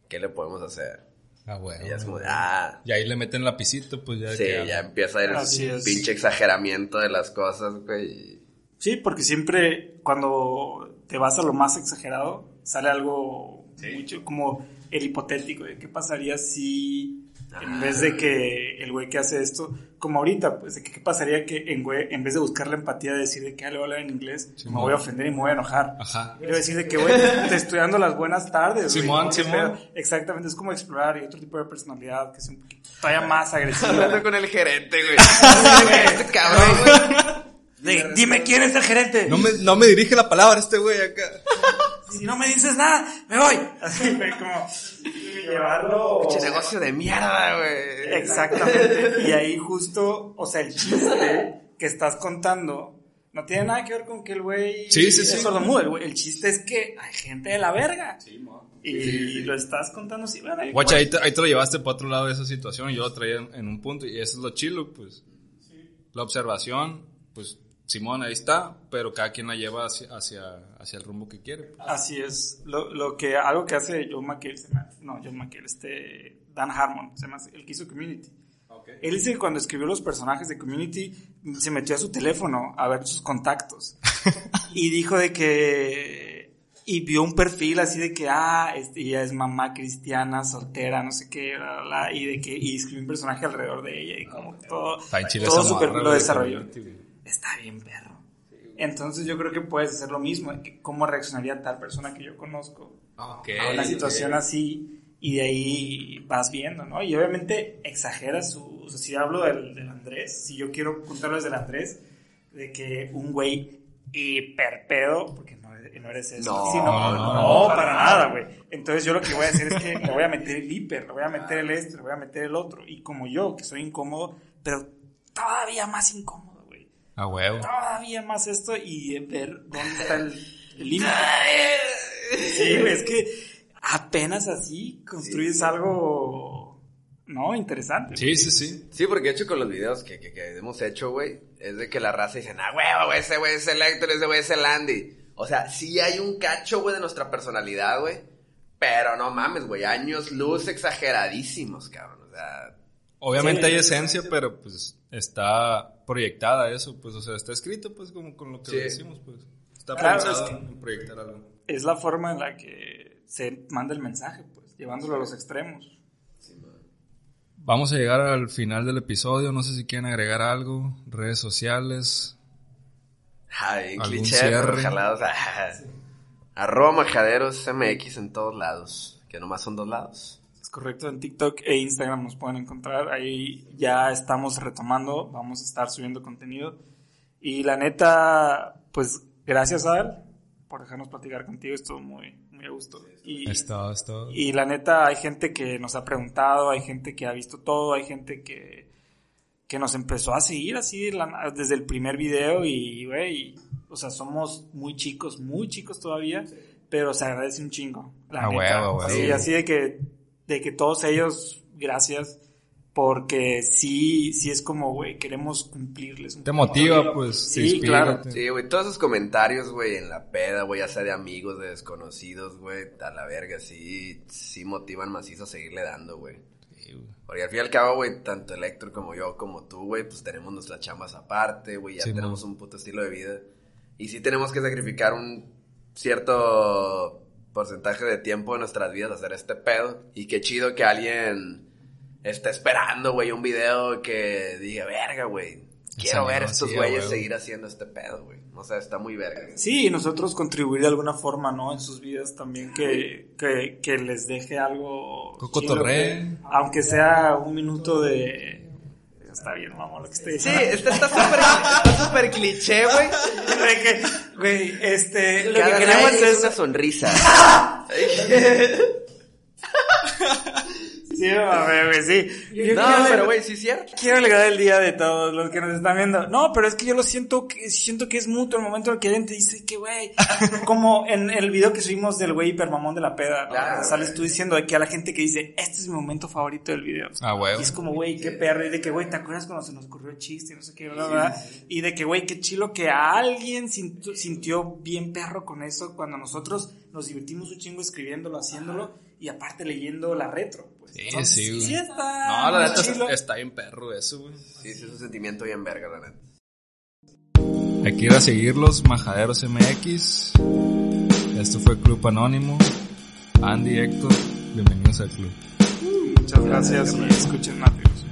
¿Qué le podemos hacer? Ah, güey. Y es como ah, Y ahí le meten lapicito, pues ya. sí, que- ya empieza el Así es. pinche exageramiento de las cosas, güey. Sí, porque siempre cuando te vas a lo más exagerado, sale algo mucho como el hipotético de qué pasaría si en Ah. vez de que el güey que hace esto, como ahorita, pues de que qué pasaría que en, güey, en vez de buscar la empatía de decir de que ah, le voy a hablar en inglés, me voy a ofender y me voy a enojar. Ajá. Quiero decir de que, güey, <laughs> te, estoy dando las buenas tardes. Simón, Simón. Exactamente, es como explorar y otro tipo de personalidad que es un poquito todavía más agresiva. Hablando con el gerente, güey. <laughs> <laughs> este cabrón, güey. De, dime quién es el gerente. No me, no me dirige la palabra este güey acá. Si no me dices nada, me voy. Así, güey, como llevarlo. Pinche negocio de mierda, güey. Exactamente. Y ahí justo, o sea, el chiste que estás contando no tiene nada que ver con que el güey Sí, sí, es sí. sordomudo. El, el chiste es que hay gente de la verga. Y lo estás contando así, bueno, ahí- Guacha, ahí te, ahí te lo llevaste para otro lado de esa situación y yo lo traía en, en un punto y eso es lo chilo, pues. La observación, pues, Simón ahí está, pero cada quien la lleva hacia, hacia, hacia el rumbo que quiere. Así es. Lo, lo que, algo que hace John McHale, no, John McHale, este, Dan Harmon, se hace- el que hizo Community. Él dice que cuando escribió los personajes de Community, se metió a su teléfono a ver sus contactos. <laughs> y dijo de que, y vio un perfil así de que, ah, este, ella es mamá cristiana, soltera, no sé qué, bla, bla, y de que, y escribió un personaje alrededor de ella y como todo, todo morra, lo desarrolló. Está bien, perro. Entonces yo creo que puedes hacer lo mismo, cómo reaccionaría tal persona que yo conozco Ok, a una situación así y de ahí vas viendo, ¿no? Y obviamente exagera su, o sea, si hablo del, del Andrés, si yo quiero contarles del Andrés, de que un güey hiperpedo, porque no, eres- no eres eso, No, sí, no, para nada, güey. Entonces yo lo que voy a hacer es que le voy a meter el hiper, le voy a meter el este, le voy a meter el otro, y como yo, que soy incómodo, pero todavía más incómodo, A huevo. todavía más esto y ver dónde está el límite. <laughs> Sí, es que apenas así construyes algo, ¿no? Interesante. Sí, sí, sí. Sí, porque de hecho con los videos que, que, que hemos hecho, güey, es de que la raza dice, ah, huevo, güey, ese güey es el Héctor, ese güey es el Andy. O sea, sí hay un cacho, güey, de nuestra personalidad, güey. Pero no mames, güey, años luz exageradísimos, cabrón. O sea, Obviamente Sí, hay esencia, pero pues está proyectada eso, pues, o sea, está escrito pues como con lo que Sí. decimos, pues. Está Claro, pensado es que- en proyectar algo. Es la forma en la que se manda el mensaje, pues, llevándolo a los extremos. Vamos a llegar al final del episodio, no sé si quieren agregar algo, redes sociales. ay, ¿Algún cliché, jalados. <laughs> Arroba majaderos MX en todos lados. Que nomás son dos lados. Es correcto, en TikTok e Instagram nos pueden encontrar. Ahí ya estamos retomando, vamos a estar subiendo contenido. Y la neta, pues gracias a él por dejarnos platicar contigo, estuvo muy, muy a gusto. Y, Está, está. y la neta, hay gente que nos ha preguntado, hay gente que ha visto todo, hay gente que, que nos empezó a seguir así desde el primer video y, güey, o sea, somos muy chicos, muy chicos todavía, pero se agradece un chingo. La A neta. huevo, huevo. Sí, así de que, de que todos ellos, gracias, porque sí, sí es como, güey, queremos cumplirles. un Te motiva, pues. Sí, inspira, claro. Sí, güey, todos esos comentarios, güey, en la peda, güey, ya sea de amigos, de desconocidos, güey, a la verga, sí, sí motivan macizo a seguirle dando, güey. Sí, güey. Porque al fin y al cabo, güey, tanto el Héctor como yo, como tú, güey, pues tenemos nuestras chambas aparte, güey, ya Sí, tenemos man. un puto estilo de vida. Y sí tenemos que sacrificar un cierto porcentaje de tiempo de nuestras vidas hacer este pedo. Y qué chido que alguien esté esperando, güey, un video que diga, verga, güey, quiero ver estos güeyes seguir haciendo este pedo, güey. O sea, está muy verga. Sí, y nosotros contribuir de alguna forma, ¿no? En sus vidas también que, que, que les deje algo. Cotorreo. chido, que- Aunque sea un minuto de. Está bien, mamá, lo que estoy Sí, diciendo. este está súper está súper cliché, güey. De que, güey, este, lo que queremos es. una sonrisa. <laughs> Sí, güey, sí. Yo no, quiero- pero güey, sí es cierto. Quiero alegrar el día de todos los que nos están viendo. No, pero es que yo lo siento que siento que es mutuo el momento en que alguien te dice que güey, <laughs> como en el video que subimos del güey hipermamón de la peda, ¿no? Claro, sales güey. tú diciendo que a la gente que dice, "Este es mi momento favorito del video." Ah, huevo. Y es como, güey, qué perro. Y de que, güey, ¿te acuerdas cuando se nos ocurrió el chiste? Y no sé qué, bla, bla? Y de que, güey, qué chilo que alguien sintió, sintió bien perro con eso cuando nosotros nos divertimos un chingo escribiéndolo, haciéndolo y aparte leyendo la retro. Pues. Sí, Entonces, sí, güey. sí está No, la neta chilo. está bien perro eso, güey. Sí, sí, es un sentimiento bien verga, la neta. Hay que ir a seguirlos, Majaderos MX. Esto fue Club Anónimo. Andy, Héctor, bienvenidos al club. Muchas gracias y escuchen Matrix.